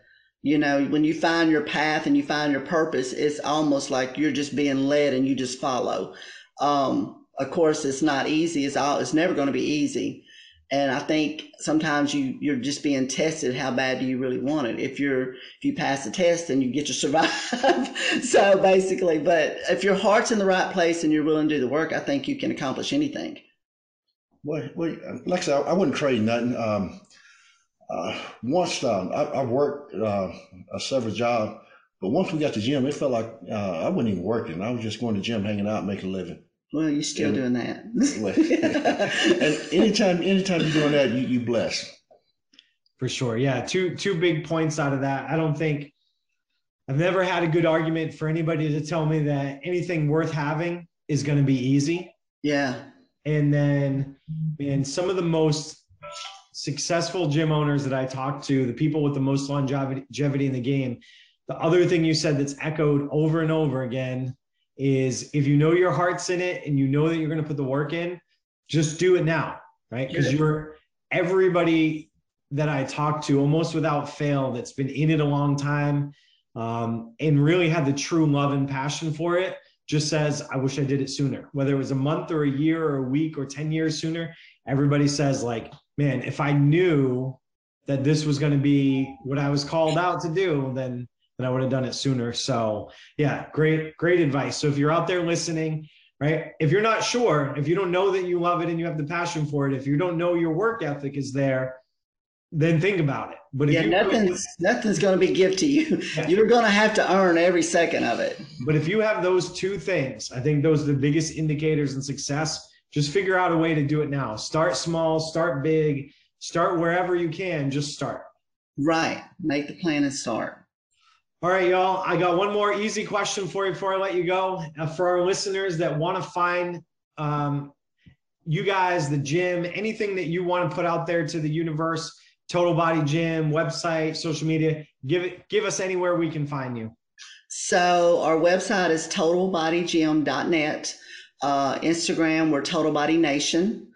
S9: you know when you find your path and you find your purpose it's almost like you're just being led and you just follow um of course it's not easy it's all it's never going to be easy and i think sometimes you you're just being tested how bad do you really want it if you're if you pass the test then you get to survive so basically but if your heart's in the right place and you're willing to do the work i think you can accomplish anything
S10: Well, well, like I said, I, wouldn't trade nothing. Um, uh, once um, I, I worked uh, a several jobs, but once we got to gym, it felt like uh, I wasn't even working. I was just going to gym, hanging out, making a living.
S9: Well you're still
S10: Yeah.
S9: doing that
S10: and anytime, anytime you're doing that, you you bless.
S8: For sure. Yeah. Two two big points out of that. I don't think I've never had a good argument for anybody to tell me that anything worth having is going to be easy.
S9: yeah
S8: And then, man, some of the most successful gym owners that I talk to, the people with the most longevity in the game, the other thing you said that's echoed over and over again is if you know your heart's in it and you know that you're going to put the work in, just do it now, right? Because you're everybody that I talk to almost without fail that's been in it a long time um, and really had the true love and passion for it just says, I wish I did it sooner. Whether it was a month or a year or a week or 10 years sooner, everybody says, like, man, if I knew that this was going to be what I was called out to do, then then I would have done it sooner. So yeah, great, great advice. So if you're out there listening, right? If you're not sure, if you don't know that you love it and you have the passion for it, if you don't know your work ethic is there, then think about it. But
S9: yeah, nothing's nothing's going to be given to you. Yeah. You're going to have to earn every second of it.
S8: But if you have those two things, I think those are the biggest indicators in success. Just figure out a way to do it now. Start small, start big, start wherever you can. Just start.
S9: Right. Make the plan and start.
S8: All right, y'all. I got one more easy question for you before I let you go. Uh, for our listeners that want to find um, you guys, the gym, anything that you want to put out there to the universe, Total Body Gym, website, social media, give it, give us anywhere we can find you.
S9: So our website is totalbodygym.net. Uh, Instagram, we're Total Body Nation,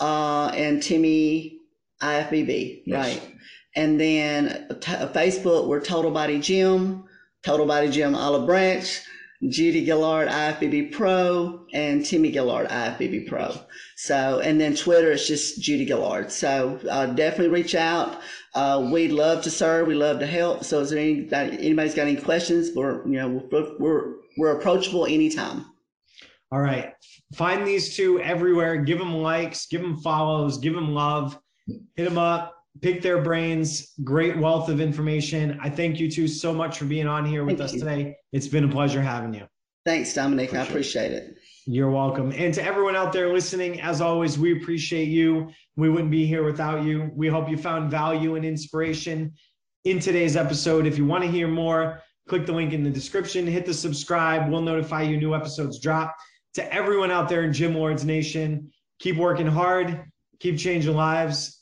S9: uh, and Timmy IFBB, yes. right? And then t- Facebook, we're Total Body Gym, Total Body Gym Olive Branch, Judy Gaillard IFBB Pro, and Timmy Gaillard IFBB Pro. So, and then Twitter, it's just Judy Gaillard. So uh, definitely reach out. Uh, we'd love to serve. We love to help. So, is there any, anybody's got any questions? We're you know we're we're, we're approachable anytime.
S8: All right, find these two everywhere. Give them likes, give them follows, give them love. Hit them up pick their brains. Great wealth of information. I thank you two so much for being on here with thank us you. today. It's been a pleasure having you.
S9: Thanks, Dominic. Appreciate I appreciate it.
S8: You're welcome. And to everyone out there listening, as always, we appreciate you. We wouldn't be here without you. We hope you found value and inspiration in today's episode. If you want to hear more, click the link in the description, hit the subscribe. We'll notify you new episodes drop. To everyone out there in Gym Lords Nation, keep working hard, keep changing lives,